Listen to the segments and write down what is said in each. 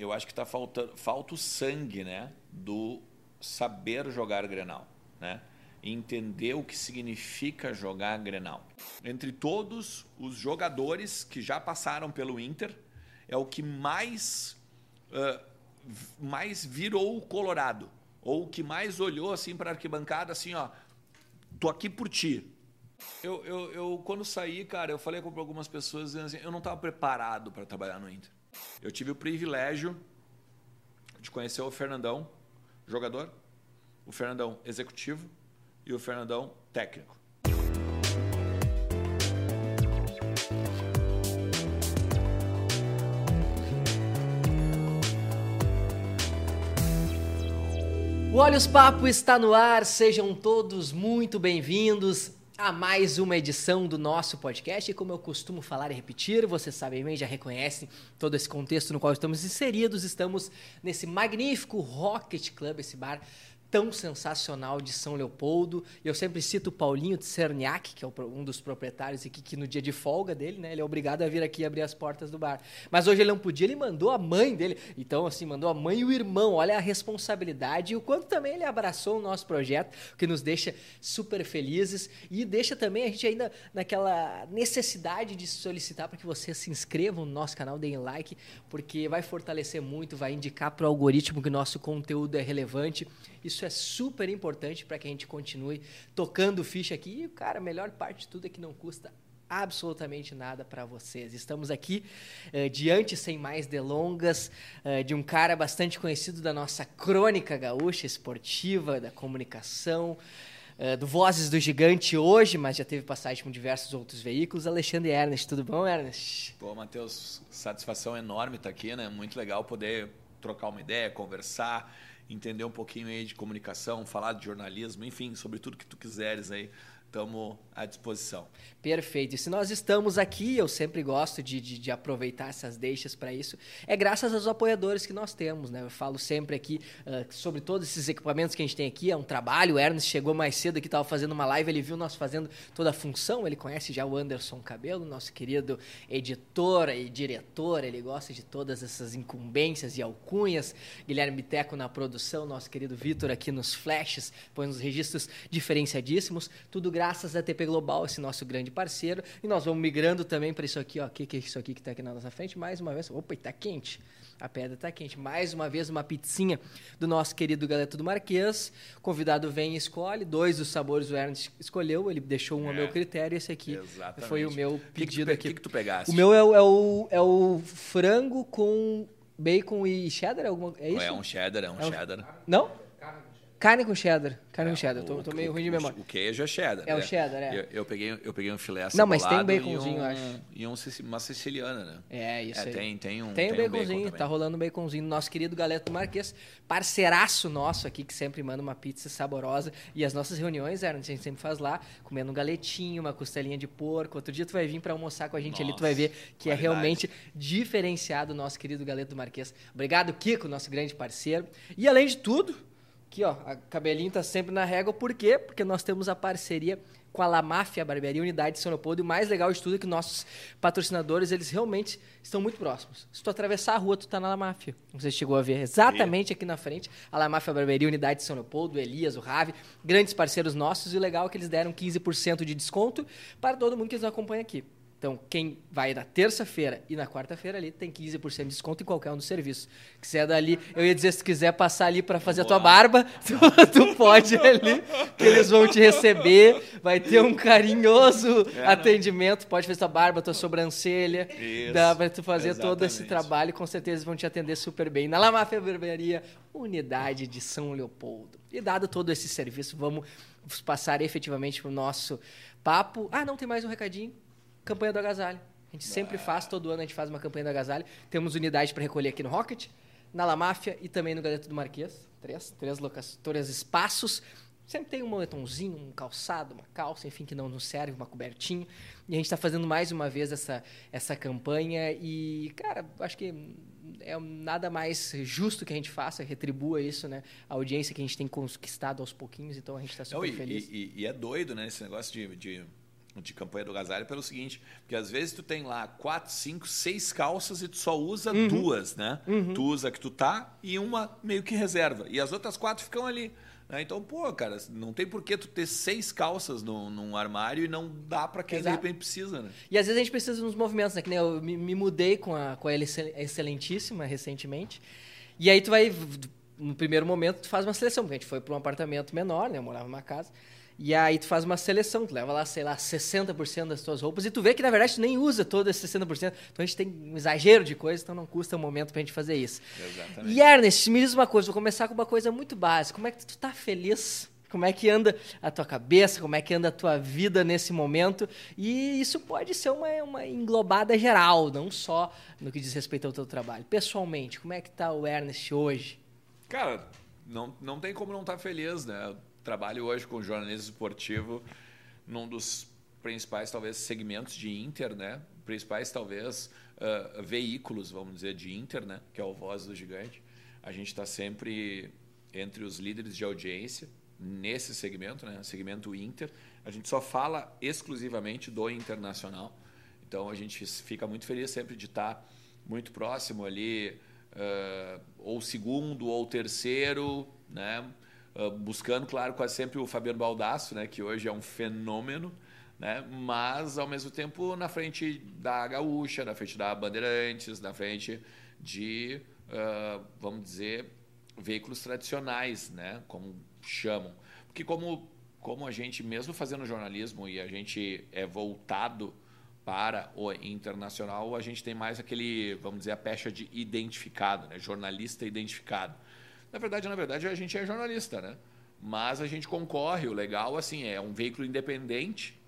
eu acho que tá faltando falta o sangue, né, do saber jogar Grenal, né? Entender o que significa jogar Grenal. Entre todos os jogadores que já passaram pelo Inter, é o que mais uh, mais virou o Colorado, ou o que mais olhou assim para a arquibancada assim, ó, tô aqui por ti. Eu, eu, eu, quando saí, cara, eu falei com algumas pessoas dizendo assim, eu não estava preparado para trabalhar no Inter. Eu tive o privilégio de conhecer o Fernandão, jogador, o Fernandão executivo e o Fernandão técnico. O Olhos Papo está no ar, sejam todos muito bem-vindos a mais uma edição do nosso podcast. E como eu costumo falar e repetir, vocês sabem bem, já reconhecem todo esse contexto no qual estamos inseridos. Estamos nesse magnífico Rocket Club, esse bar tão sensacional de São Leopoldo. Eu sempre cito o Paulinho Tserniak, que é um dos proprietários aqui, que no dia de folga dele, né, ele é obrigado a vir aqui abrir as portas do bar. Mas hoje ele não podia, ele mandou a mãe dele. Então, assim, mandou a mãe e o irmão. Olha a responsabilidade e o quanto também ele abraçou o nosso projeto, que nos deixa super felizes e deixa também a gente ainda naquela necessidade de solicitar para que vocês se inscrevam no nosso canal, deem like, porque vai fortalecer muito, vai indicar para o algoritmo que nosso conteúdo é relevante. Isso é super importante para que a gente continue tocando ficha aqui. E, cara, a melhor parte de tudo é que não custa absolutamente nada para vocês. Estamos aqui uh, diante, sem mais delongas, uh, de um cara bastante conhecido da nossa crônica gaúcha esportiva, da comunicação, uh, do Vozes do Gigante hoje, mas já teve passagem com diversos outros veículos. Alexandre Ernest, tudo bom, Ernest? Pô, Matheus, satisfação enorme estar aqui, né? Muito legal poder trocar uma ideia, conversar entender um pouquinho aí de comunicação, falar de jornalismo, enfim, sobre tudo que tu quiseres aí estamos à disposição. Perfeito. E se nós estamos aqui, eu sempre gosto de, de, de aproveitar essas deixas para isso, é graças aos apoiadores que nós temos. Né? Eu falo sempre aqui uh, sobre todos esses equipamentos que a gente tem aqui, é um trabalho. O Ernest chegou mais cedo aqui, estava fazendo uma live, ele viu nós fazendo toda a função, ele conhece já o Anderson Cabelo, nosso querido editor e diretor, ele gosta de todas essas incumbências e alcunhas. Guilherme Teco na produção, nosso querido Vitor aqui nos flashes, põe nos registros diferenciadíssimos, tudo graças à TP Global, esse nosso grande parceiro. E nós vamos migrando também para isso aqui, ó. O que, que é isso aqui que está aqui na nossa frente? Mais uma vez. Opa, está quente. A pedra está quente. Mais uma vez, uma pizzinha do nosso querido Galeto do Marquês. O convidado vem e escolhe. Dois dos sabores o Ernest escolheu. Ele deixou um é, ao meu critério. Esse aqui exatamente. foi o meu pedido que que tu, aqui. O que, que tu pegaste? O meu é o, é o, é o frango com bacon e cheddar? É, alguma, é isso? É um cheddar, é um é cheddar. Não? Carne com cheddar. Carne é, com cheddar. Tô, tô meio ruim de memória. O queijo é cheddar. É né? o cheddar, é. Eu, eu, peguei, eu peguei um filé Não, mas tem baconzinho, um, acho. E um, uma siciliana, né? É, isso é, aí. Tem, tem um, tem, tem um baconzinho, um bacon tá rolando um baconzinho. Nosso querido Galeto Marques, parceiraço nosso aqui, que sempre manda uma pizza saborosa. E as nossas reuniões, Ernest, a gente sempre faz lá, comendo um galetinho, uma costelinha de porco. Outro dia tu vai vir para almoçar com a gente Nossa, ali, tu vai ver que qualidade. é realmente diferenciado o nosso querido Galeto Marques. Obrigado, Kiko, nosso grande parceiro. E além de tudo, Aqui, ó, a cabelinho tá sempre na régua. Por quê? Porque nós temos a parceria com a La Máfia Barbearia Unidade de São Leopoldo. E o mais legal de tudo é que nossos patrocinadores, eles realmente estão muito próximos. Se tu atravessar a rua, tu tá na La Máfia. Você chegou a ver exatamente aqui na frente. A La Máfia Barbearia Unidade de São Leopoldo, o Elias, o Rave, grandes parceiros nossos. E o legal é que eles deram 15% de desconto para todo mundo que nos acompanha aqui. Então, quem vai na terça-feira e na quarta-feira ali tem 15% de desconto em qualquer um dos serviços. Quiser dali, eu ia dizer, se quiser passar ali para fazer Boa. a tua barba, tu, tu, pode ali, que eles vão te receber, vai ter um carinhoso é, né? atendimento, pode fazer tua barba, tua sobrancelha, Isso, dá para tu fazer exatamente. todo esse trabalho, com certeza vão te atender super bem. Na Lamafia Barbearia, unidade de São Leopoldo. E dado todo esse serviço, vamos passar efetivamente para o nosso papo. Ah, não, tem mais um recadinho campanha do agasalho. A gente sempre faz, todo ano a gente faz uma campanha do agasalho. Temos unidade para recolher aqui no Rocket, na La Máfia e também no Galeto do Marquês. Três, três, locações, três espaços. Sempre tem um moletomzinho, um calçado, uma calça, enfim, que não nos serve, uma cobertinha. E a gente está fazendo mais uma vez essa, essa campanha. E, cara, acho que é nada mais justo que a gente faça, retribua isso, né? A audiência que a gente tem conquistado aos pouquinhos, então a gente está super não, e, feliz. E, e, é doido, né? Esse negócio de, de de campanha do agasalho pelo seguinte, porque às vezes tu tem lá quatro, cinco, seis calças e tu só usa uhum. duas, né? Uhum. Tu usa que tu tá e uma meio que reserva. E as outras quatro ficam ali. Né? Então, pô, cara, não tem por que tu ter seis calças no, num armário e não dá para quem Exato. de repente precisa, né? E às vezes a gente precisa nos movimentos, né? Que nem eu me, me mudei com a, com a Excelentíssima recentemente. E aí tu vai, no primeiro momento, tu faz uma seleção, porque a gente foi para um apartamento menor, né? Eu morava numa casa. E aí tu faz uma seleção, tu leva lá, sei lá, 60% das tuas roupas e tu vê que na verdade tu nem usa todo esse 60%. Então a gente tem um exagero de coisa, então não custa o um momento pra gente fazer isso. Exatamente. E Ernest, me diz uma coisa, vou começar com uma coisa muito básica. Como é que tu tá feliz? Como é que anda a tua cabeça? Como é que anda a tua vida nesse momento? E isso pode ser uma, uma englobada geral, não só no que diz respeito ao teu trabalho. Pessoalmente, como é que tá o Ernest hoje? Cara, não, não tem como não estar tá feliz, né? Trabalho hoje com jornalismo esportivo num dos principais, talvez, segmentos de Inter, né? Principais, talvez, uh, veículos, vamos dizer, de Inter, né? Que é o Voz do Gigante. A gente está sempre entre os líderes de audiência nesse segmento, né? Segmento Inter. A gente só fala exclusivamente do internacional. Então a gente fica muito feliz sempre de estar muito próximo ali, uh, ou segundo ou terceiro, né? Ah, buscando, claro, quase sempre o Fabiano Baldasso, né, que hoje é um fenômeno, né, mas ao mesmo tempo na frente da Gaúcha, na frente da Bandeirantes, na frente de, uh, vamos dizer, veículos tradicionais, né, como chamam. Porque como, como a gente, mesmo fazendo jornalismo e a gente é voltado para o internacional, a gente tem mais aquele, vamos dizer, a pecha de identificado, né, jornalista identificado. Na verdade, na verdade, a gente é jornalista, né? Mas a gente concorre, o legal assim, é um veículo independente.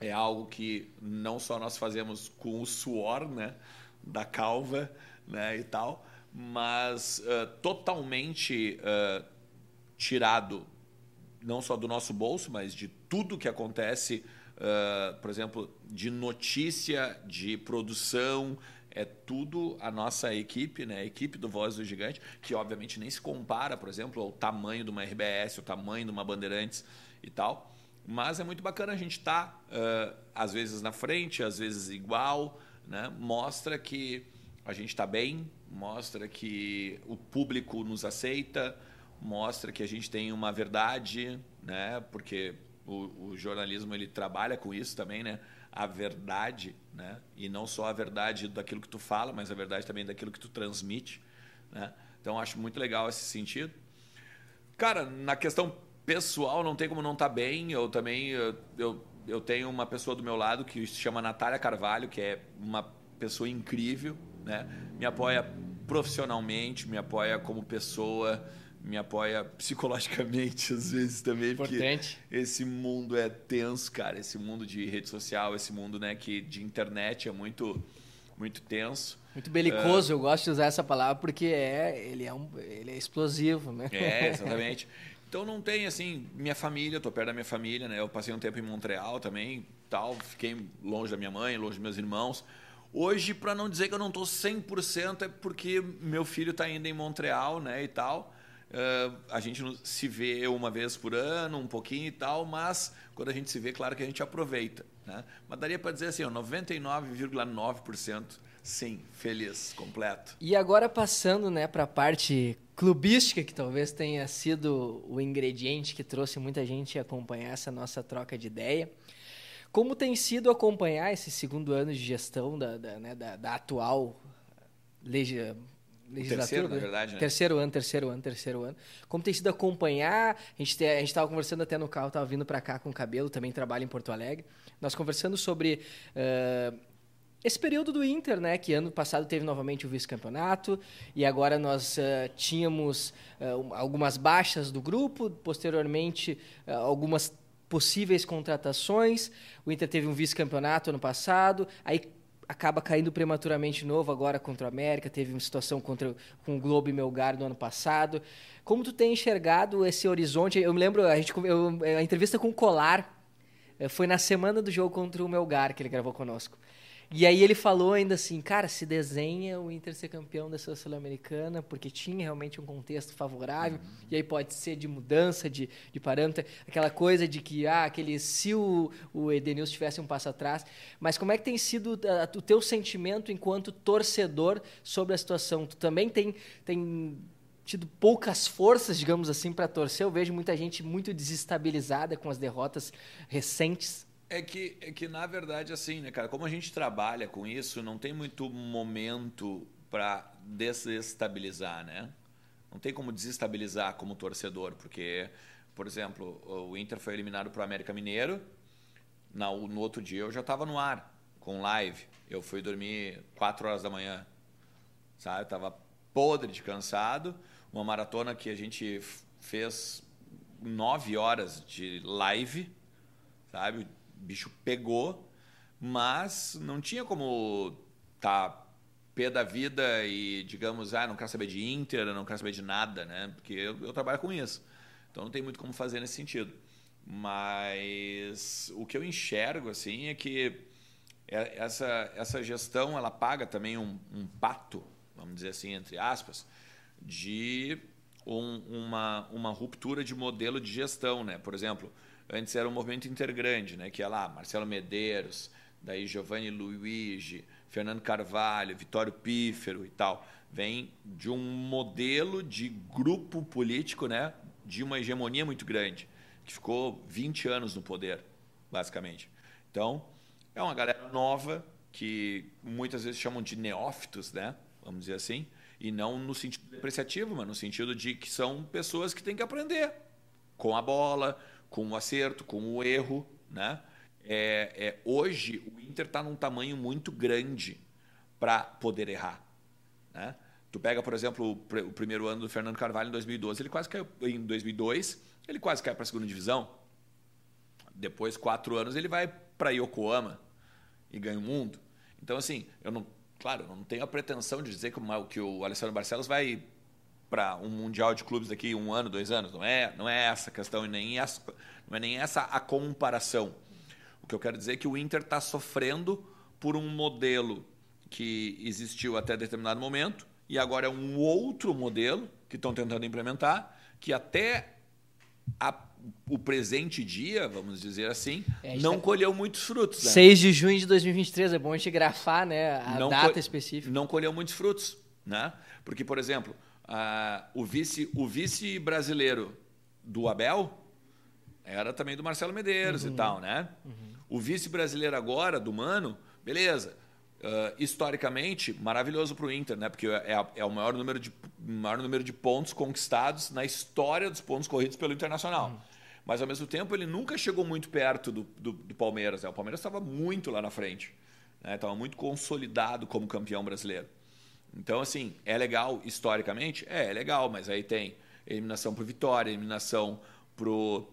É algo que não só nós fazemos com o suor, né, da calva, né, e tal, mas uh, totalmente uh, tirado não só do nosso bolso, mas de tudo que acontece, uh, por exemplo, de notícia, de produção, é tudo a nossa equipe, né? a equipe do Voz do Gigante, que obviamente nem se compara, por exemplo, ao tamanho de uma RBS, ao tamanho de uma Bandeirantes e tal. Mas é muito bacana a gente estar, tá, uh, às vezes, na frente, às vezes igual. Né? Mostra que a gente está bem, mostra que o público nos aceita, mostra que a gente tem uma verdade, né? porque o, o jornalismo ele trabalha com isso também, né? A verdade, né? E não só a verdade daquilo que tu fala, mas a verdade também daquilo que tu transmite, né? Então acho muito legal esse sentido. Cara, na questão pessoal não tem como não estar tá bem. Eu também eu, eu, eu tenho uma pessoa do meu lado que se chama Natália Carvalho, que é uma pessoa incrível, né? Me apoia profissionalmente, me apoia como pessoa, me apoia psicologicamente às vezes também, Importante. porque esse mundo é tenso, cara, esse mundo de rede social, esse mundo, né, que de internet é muito muito tenso. Muito belicoso, uh, eu gosto de usar essa palavra porque é, ele é um, ele é explosivo, né? É, exatamente. Então não tem assim, minha família, tô perto da minha família, né? Eu passei um tempo em Montreal também, tal, fiquei longe da minha mãe, longe dos meus irmãos. Hoje, para não dizer que eu não tô 100%, é porque meu filho está indo em Montreal, né, e tal. Uh, a gente se vê uma vez por ano, um pouquinho e tal, mas quando a gente se vê, claro que a gente aproveita. Né? Mas daria para dizer assim, 99,9% sim, feliz, completo. E agora passando né, para a parte clubística, que talvez tenha sido o ingrediente que trouxe muita gente a acompanhar essa nossa troca de ideia. Como tem sido acompanhar esse segundo ano de gestão da, da, né, da, da atual legislatura? Terceiro, na verdade, né? Terceiro ano, terceiro ano, terceiro ano. Como tem sido acompanhar, a gente a gente estava conversando até no carro, estava vindo para cá com o cabelo, também trabalha em Porto Alegre. Nós conversando sobre uh, esse período do Inter, né, que ano passado teve novamente o vice-campeonato e agora nós uh, tínhamos uh, algumas baixas do grupo, posteriormente algumas possíveis contratações. O Inter teve um vice-campeonato ano passado, aí acaba caindo prematuramente novo agora contra o América, teve uma situação contra, com o Globo e Melgar no ano passado. Como tu tem enxergado esse horizonte? Eu me lembro, a, gente, eu, a entrevista com o Colar eh, foi na semana do jogo contra o Melgar que ele gravou conosco. E aí ele falou ainda assim, cara, se desenha o Inter ser campeão da Sul-Americana, porque tinha realmente um contexto favorável, uhum. e aí pode ser de mudança de, de parâmetro, aquela coisa de que, ah, aquele, se o, o Edenilson tivesse um passo atrás. Mas como é que tem sido a, o teu sentimento enquanto torcedor sobre a situação? Tu também tem, tem tido poucas forças, digamos assim, para torcer. Eu vejo muita gente muito desestabilizada com as derrotas recentes. É que, é que, na verdade, assim, né, cara, como a gente trabalha com isso, não tem muito momento para desestabilizar, né? Não tem como desestabilizar como torcedor, porque, por exemplo, o Inter foi eliminado para o América Mineiro, no, no outro dia eu já estava no ar, com live. Eu fui dormir 4 horas da manhã, sabe? Eu estava podre de cansado. Uma maratona que a gente fez 9 horas de live, sabe? Bicho pegou, mas não tinha como tá pé da vida e, digamos, ah, não quero saber de Inter, não quero saber de nada, né? Porque eu, eu trabalho com isso. Então não tem muito como fazer nesse sentido. Mas o que eu enxergo, assim, é que é, essa, essa gestão, ela paga também um, um pato, vamos dizer assim, entre aspas, de um, uma, uma ruptura de modelo de gestão, né? Por exemplo, Antes era um movimento intergrande, né? que é lá Marcelo Medeiros, daí Giovanni Luigi, Fernando Carvalho, Vitório Pífero e tal. Vem de um modelo de grupo político, né? de uma hegemonia muito grande, que ficou 20 anos no poder, basicamente. Então, é uma galera nova que muitas vezes chamam de neófitos, né? vamos dizer assim, e não no sentido depreciativo, mas no sentido de que são pessoas que têm que aprender com a bola, com o acerto, com o erro, né? É, é hoje o Inter está num tamanho muito grande para poder errar, né? Tu pega, por exemplo, o, o, primeiro ano do Fernando Carvalho em 2012, ele quase caiu em 2002, ele quase caiu para a segunda divisão. Depois, quatro anos, ele vai para Yokohama e ganha o mundo. Então, assim, eu não, claro, não tenho a pretensão de dizer que o, que o Alessandro Barcelos vai para um mundial de clubes daqui um ano, dois anos. Não é, não é essa a questão e nem essa, não é nem essa a comparação. O que eu quero dizer é que o Inter está sofrendo por um modelo que existiu até determinado momento e agora é um outro modelo que estão tentando implementar que até a, o presente dia, vamos dizer assim, é, não tá... colheu muitos frutos. Né? 6 de junho de 2023, é bom a gente grafar né, a não data específica. Não colheu muitos frutos. Né? Porque, por exemplo, ah, o vice o vice brasileiro do Abel era também do Marcelo Medeiros uhum. e tal, né? Uhum. O vice brasileiro agora do Mano, beleza. Uh, historicamente maravilhoso para o Inter, né? Porque é, é, o maior número, de, maior número de pontos conquistados na história dos pontos corridos pelo Internacional. Uhum. Mas ao mesmo tempo ele nunca chegou muito perto do, do, do Palmeiras. Né? O Palmeiras estava muito lá na frente, estava né? muito consolidado como campeão brasileiro. Então, assim, é legal historicamente? É, é legal, mas aí tem eliminação para Vitória, eliminação para uh,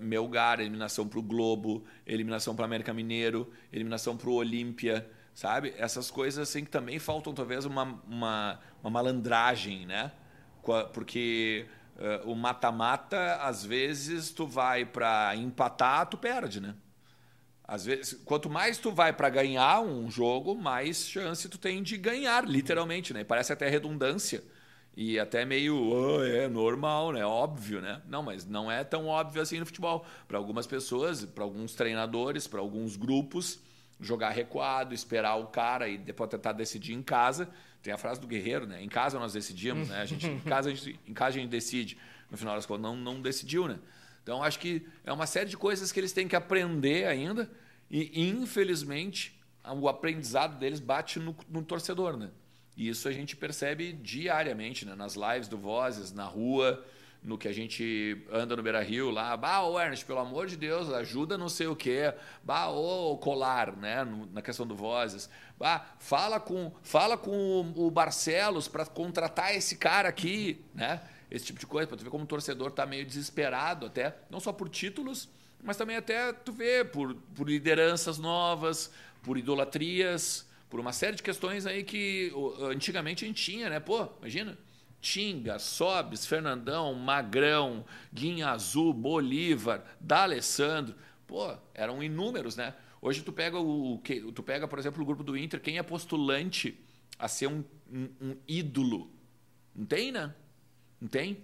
Melgar, eliminação para o Globo, eliminação para o América Mineiro, eliminação para o Olímpia, sabe? Essas coisas assim que também faltam talvez uma, uma, uma malandragem, né? Porque o mata-mata, às vezes, tu vai para empatar, tu perde, né? Às vezes, quanto mais tu vai para ganhar um jogo, mais chance tu tem de ganhar, literalmente, né? Parece até redundância e até meio oh, é normal, né? Óbvio, né? Não, mas não é tão óbvio assim no futebol. Para algumas pessoas, para alguns treinadores, para alguns grupos, jogar recuado, esperar o cara e depois tentar decidir em casa. Tem a frase do guerreiro, né? Em casa nós decidimos, né? A gente, em casa a gente, em casa a gente decide. No final das contas, não, não decidiu, né? Então, acho que é uma série de coisas que eles têm que aprender ainda e, infelizmente, o aprendizado deles bate no, no torcedor, né? E isso a gente percebe diariamente, né? nas lives do Vozes, na rua, no que a gente anda no Beira Rio lá, bah, ô Ernest, pelo amor de Deus, ajuda não sei o quê, bah, ô Colar, né, na questão do Vozes, bah, fala com, fala com o Barcelos para contratar esse cara aqui, né? esse tipo de coisa, para tu ver como o torcedor está meio desesperado até, não só por títulos, mas também até tu vê por, por lideranças novas, por idolatrias, por uma série de questões aí que antigamente a gente tinha, né? Pô, imagina, Tinga, Sobes, Fernandão, Magrão, Guinha Azul, Bolívar, D'Alessandro, pô, eram inúmeros, né? Hoje tu pega o tu pega, por exemplo, o grupo do Inter, quem é postulante a ser um, um, um ídolo? Não tem, né? Não tem?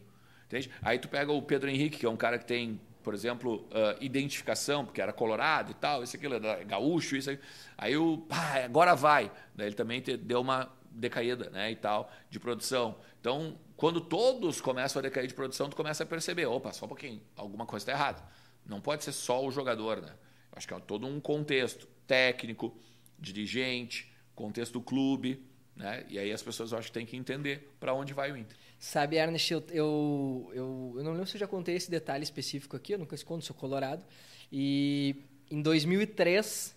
Entende? Aí tu pega o Pedro Henrique, que é um cara que tem, por exemplo, uh, identificação, porque era colorado e tal, isso aquilo, gaúcho, isso aí. Aí o, pá, agora vai. Daí ele também te, deu uma decaída, né, e tal, de produção. Então, quando todos começam a decair de produção, tu começa a perceber, opa, só um pouquinho, alguma coisa está errada. Não pode ser só o jogador, né? Acho que é todo um contexto técnico, dirigente, contexto do clube, né? E aí as pessoas eu acho que têm que entender para onde vai o Inter. Sabe, Ernest, eu, eu, eu, eu, não lembro se eu já contei esse detalhe específico aqui, eu nunca escondo, sou colorado. E em 2003,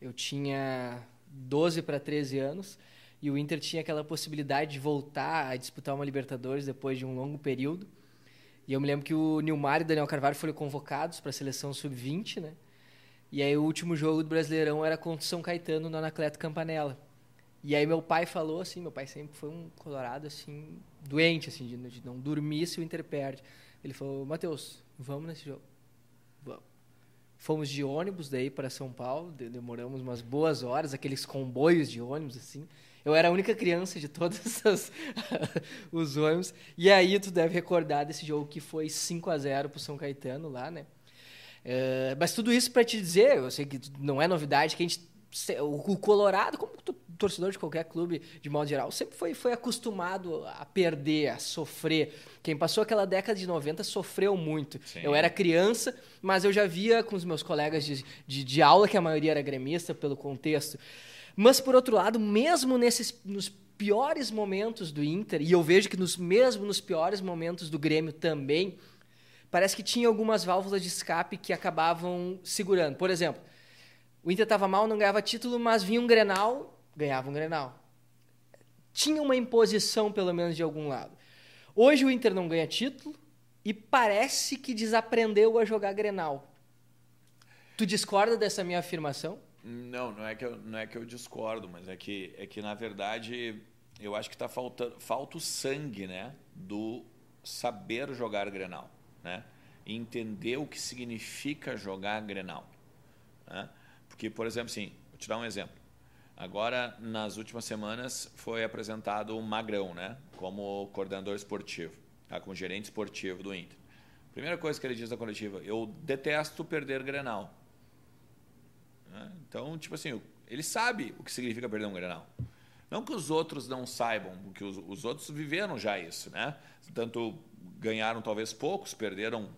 eu tinha 12 para 13 anos, e o Inter tinha aquela possibilidade de voltar a disputar uma Libertadores depois de um longo período. E eu me lembro que o Nilmar e o Daniel Carvalho foram convocados para a seleção sub-20, né? E aí o último jogo do Brasileirão era contra o São Caetano no Anacleto Campanella. E aí meu pai falou assim, meu pai sempre foi um colorado assim, doente assim, de, não dormir se o Inter perde. Ele falou: "Matheus, vamos nesse jogo". Vamos. Fomos de ônibus daí para São Paulo, demoramos umas boas horas, aqueles comboios de ônibus assim. Eu era a única criança de todos os ônibus. E aí tu deve recordar desse jogo que foi 5 a 0 pro São Caetano lá, né? Uh, mas tudo isso para te dizer, eu sei que não é novidade, que a gente o Colorado, como torcedor de qualquer clube, de modo geral, sempre foi, foi acostumado a perder, a sofrer. Quem passou aquela década de 90 sofreu muito. Sim. Eu era criança, mas eu já via com os meus colegas de, de, de, aula, que a maioria era gremista, pelo contexto. Mas, por outro lado, mesmo nesses, nos piores momentos do Inter, e eu vejo que nos, mesmo nos piores momentos do Grêmio também, parece que tinha algumas válvulas de escape que acabavam segurando. Por exemplo, o Inter estava mal, não ganhava título, mas vinha um Grenal, ganhava um Grenal. Tinha uma imposição, pelo menos, de algum lado. Hoje o Inter não ganha título e parece que desaprendeu a jogar Grenal. Tu discorda dessa minha afirmação? Não, não é que eu, não é que eu discordo, mas é que, é que na verdade, eu acho que está faltando falta o sangue né, do saber jogar Grenal. Né? entender o que significa jogar Grenal. Né? Porque, por exemplo, assim, vou te dar um exemplo. Agora, nas últimas semanas, foi apresentado o Magrão, né? Como coordenador esportivo, tá? como gerente esportivo do Inter. Primeira coisa que ele diz na coletiva, eu detesto perder Grenal. Né? Então, tipo assim, ele sabe o que significa perder um Grenal. Não que os outros não saibam, porque os, os outros viveram já isso, né? Tanto ganharam talvez poucos, perderam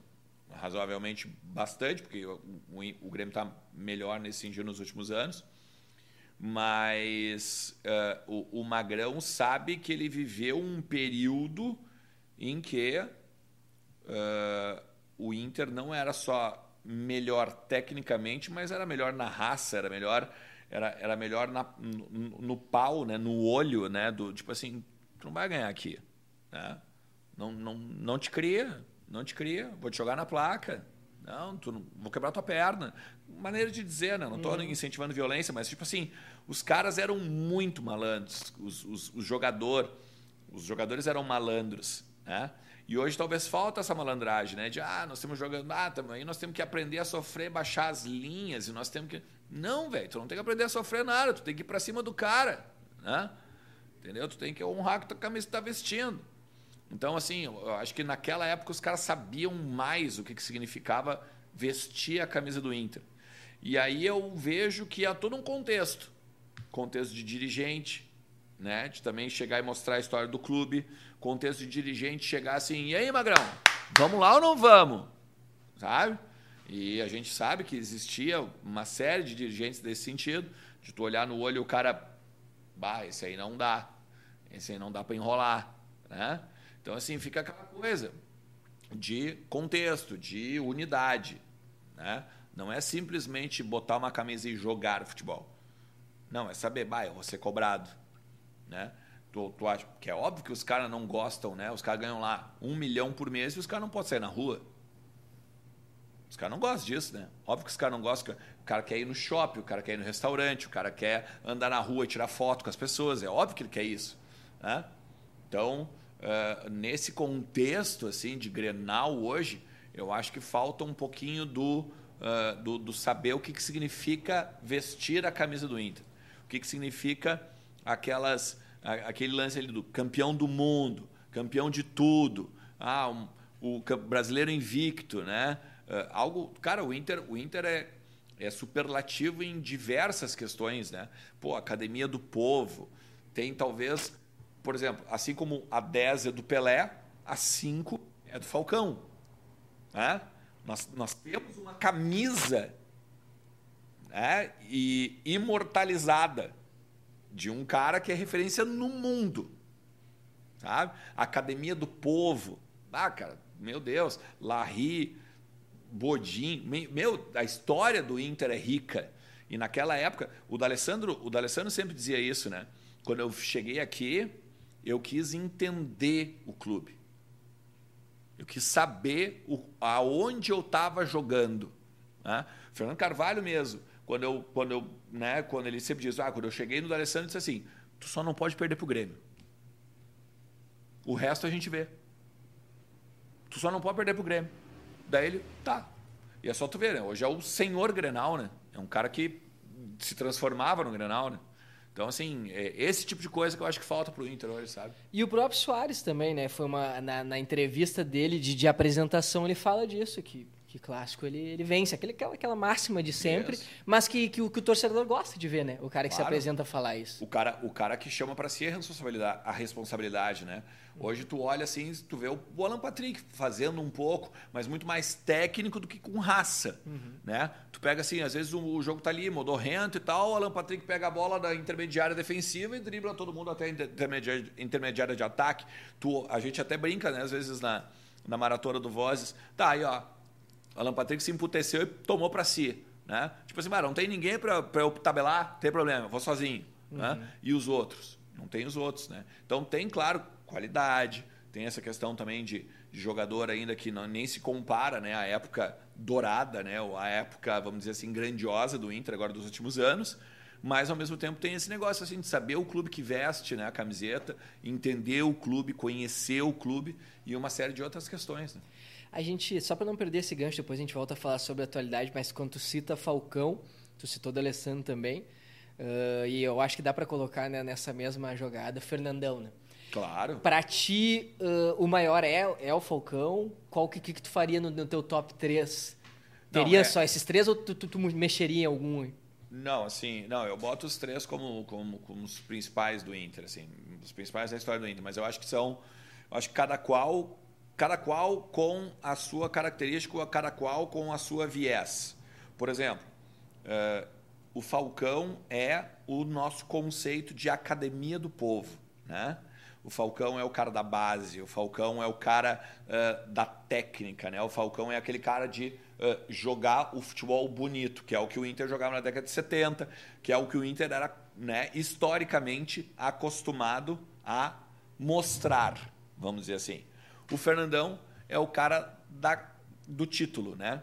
razoavelmente bastante, porque o, o, o Grêmio está melhor nesse sentido nos últimos anos. Mas uh, o, o, Magrão sabe que ele viveu um período em que uh, o Inter não era só melhor tecnicamente, mas era melhor na raça, era melhor era, era melhor na, no, no, pau, né, no olho, né, do tipo assim, tu não vai ganhar aqui, né? Não, não, não te cria, não te cria, vou te jogar na placa. Não, tu não, vou quebrar tua perna. Maneira de dizer, né? Não estou uhum. incentivando violência, mas tipo assim, os caras eram muito malandros, os, os, os jogador, os jogadores eram malandros, né? E hoje talvez falta essa malandragem, né? De ah, nós estamos jogando, ah, aí nós temos que aprender a sofrer, baixar as linhas e nós temos que não, velho, tu não tem que aprender a sofrer nada, tu tem que ir para cima do cara, né? Entendeu? Tu tem que honrar que a camisa está vestindo. Então, assim, eu acho que naquela época os caras sabiam mais o que, que significava vestir a camisa do Inter. E aí eu vejo que há todo um contexto. Contexto de dirigente, né? De também chegar e mostrar a história do clube. Contexto de dirigente chegar assim, e aí, Magrão, vamos lá ou não vamos? Sabe? E a gente sabe que existia uma série de dirigentes desse sentido, de tu olhar no olho e o cara, bah, esse aí não dá. Esse aí não dá para enrolar, né? Então, assim, fica aquela coisa de contexto, de unidade. Né? Não é simplesmente botar uma camisa e jogar futebol. Não, é saber, bah, eu vou ser cobrado. Né? Tu, tu acha, que é óbvio que os caras não gostam, né? Os caras ganham lá um milhão por mês e os caras não podem sair na rua. Os caras não gostam disso, né? Óbvio que os caras não gostam. O cara quer ir no shopping, o cara quer ir no restaurante, o cara quer andar na rua e tirar foto com as pessoas. É óbvio que ele quer isso. Né? Então, uh, nesse contexto assim de Grenal hoje, eu acho que falta um pouquinho do uh, do, do, saber o que, que significa vestir a camisa do Inter. O que, que significa aquelas, aquele lance ali do campeão do mundo, campeão de tudo, ah, um, o brasileiro invicto, né? Uh, algo, cara, o Inter, o Inter é, é superlativo em diversas questões, né? Pô, Academia do Povo, tem talvez, por exemplo, assim como a 10 é do Pelé, a 5 é do Falcão. Né? Nós, nós temos uma camisa né, e imortalizada de um cara que é referência no mundo. Sabe? Academia do Povo. Ah, cara, meu Deus, Larry, Bodin. Meu, a história do Inter é rica. E naquela época, o D'Alessandro, o D'Alessandro sempre dizia isso, né? Quando eu cheguei aqui, eu quis entender o clube. Eu quis saber o, aonde eu estava jogando. Né? Fernando Carvalho mesmo, quando eu, quando eu, né, quando ele sempre diz, ah, quando eu cheguei no D'Alessandro, disse assim, tu só não pode perder pro Grêmio. O resto a gente vê. Tu só não pode perder pro Grêmio. Daí ele, tá. E é só tu ver, né? Hoje é o senhor Grenal, né? É um cara que se transformava no Grenal, né? Então, assim, é esse tipo de coisa que eu acho que falta para o Inter hoje, sabe? E o próprio Soares também, né? Foi uma, na, na entrevista dele de, de, apresentação, ele fala disso, que, que clássico ele, ele vence. Aquele, aquela, aquela máxima de sempre, isso. mas que, que o, que, o, torcedor gosta de ver, né? O cara que claro. se apresenta a falar isso. O cara, o cara que chama para si a responsabilidade, a responsabilidade, né? Hoje tu olha assim, tu vê o Alan Patrick fazendo um pouco, mas muito mais técnico do que com raça, uhum. né? Tu pega assim, às vezes o jogo tá ali, modorrento e tal, o Alan Patrick pega a bola da intermediária defensiva e dribla todo mundo até a intermediária, intermediária de ataque. Tu, a gente até brinca, né? Às vezes na, na maratona do Vozes, tá aí, ó, Alan Patrick se emputeceu e tomou para si, né? Tipo assim, mas não tem ninguém para eu tabelar, tem problema, vou sozinho, né? uhum. né? E os outros? Não tem os outros, né? Então tem, claro, qualidade, tem essa questão também de, de jogador ainda que não, nem se compara né, à época dourada, né, ou à época, vamos dizer assim, grandiosa do Inter agora dos últimos anos, mas ao mesmo tempo tem esse negócio assim de saber o clube que veste né, a camiseta, entender o clube, conhecer o clube e uma série de outras questões. Né? A gente, só para não perder esse gancho, depois a gente volta a falar sobre a atualidade, mas quando tu cita Falcão, tu citou do Alessandro também, uh, e eu acho que dá para colocar né, nessa mesma jogada Fernandão, né? Claro. Pra ti, uh, o maior é, é o Falcão. Qual que, que, tu faria no, no teu top 3? Teria não, é... só esses três ou tu, tu, tu, mexeria em algum? Não, assim, não, eu boto os três como, como, como os principais do Inter, assim, os principais da história do Inter, mas eu acho que são, acho que cada qual, cada qual com a sua característica, cada qual com a sua viés. Por exemplo, uh, o Falcão é o nosso conceito de academia do povo, né? O Falcão é o cara da base, o Falcão é o cara uh, da técnica, né? O Falcão é aquele cara de uh, jogar o futebol bonito, que é o que o Inter jogava na década de 70, que é o que o Inter era né, historicamente acostumado a mostrar, vamos dizer assim. O Fernandão é o cara da, do título, né?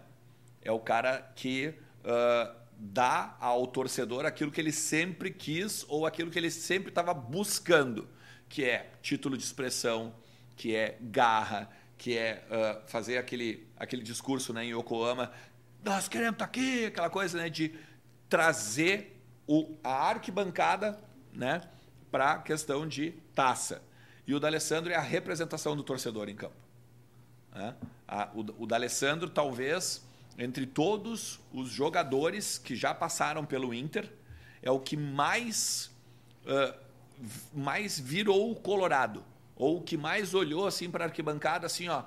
É o cara que uh, dá ao torcedor aquilo que ele sempre quis ou aquilo que ele sempre estava buscando que é título de expressão, que é garra, que é uh, fazer aquele, aquele discurso né, em Yokohama, nós queremos estar tá aqui, aquela coisa né, de trazer o, a arquibancada né, para a questão de taça. E o D'Alessandro é a representação do torcedor em campo. Né? A, o, o D'Alessandro, talvez, entre todos os jogadores que já passaram pelo Inter, é o que mais uh, mais virou o Colorado, ou que mais olhou assim para a arquibancada assim, ó,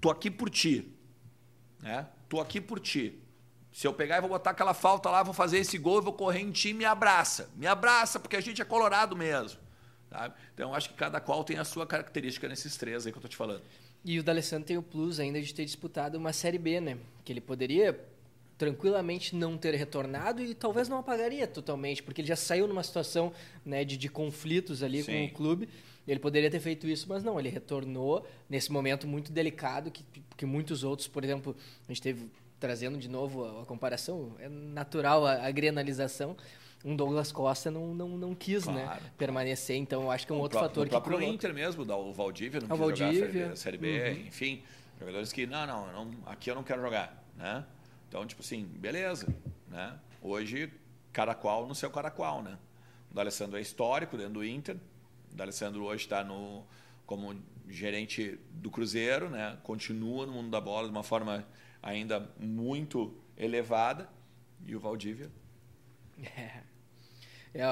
tô aqui por ti, né? Tô aqui por ti. Se eu pegar e vou botar aquela falta lá, vou fazer esse gol, vou correr em ti, me abraça. Me abraça, porque a gente é colorado mesmo. Sabe? Então, acho que cada qual tem a sua característica nesses três aí que eu tô te falando. E o D'Alessandro tem o plus ainda de ter disputado uma Série B, né? Que ele poderia tranquilamente não ter retornado e talvez não apagaria totalmente, porque ele já saiu numa situação né, de, de conflitos ali Sim. com o clube. Ele poderia ter feito isso, mas não, ele retornou nesse momento muito delicado que, que muitos outros, por exemplo, a gente teve trazendo de novo a, a comparação, é natural a, a grenalização. Um Douglas Costa não, não, não quis né, claro, né, permanecer, então eu acho que é um o outro pró fator o que. O Inter mesmo, o Valdívia não quis Valdívia. jogar a Série B, uhum. enfim, jogadores que, não, não, não, aqui eu não quero jogar. Né? Então, tipo assim, beleza. Né? Hoje, cada qual no seu cada qual. Né? O D'Alessandro é histórico dentro do Inter. O D'Alessandro hoje está como gerente do Cruzeiro, né? continua no mundo da bola de uma forma ainda muito elevada. E o Valdívia? É. É,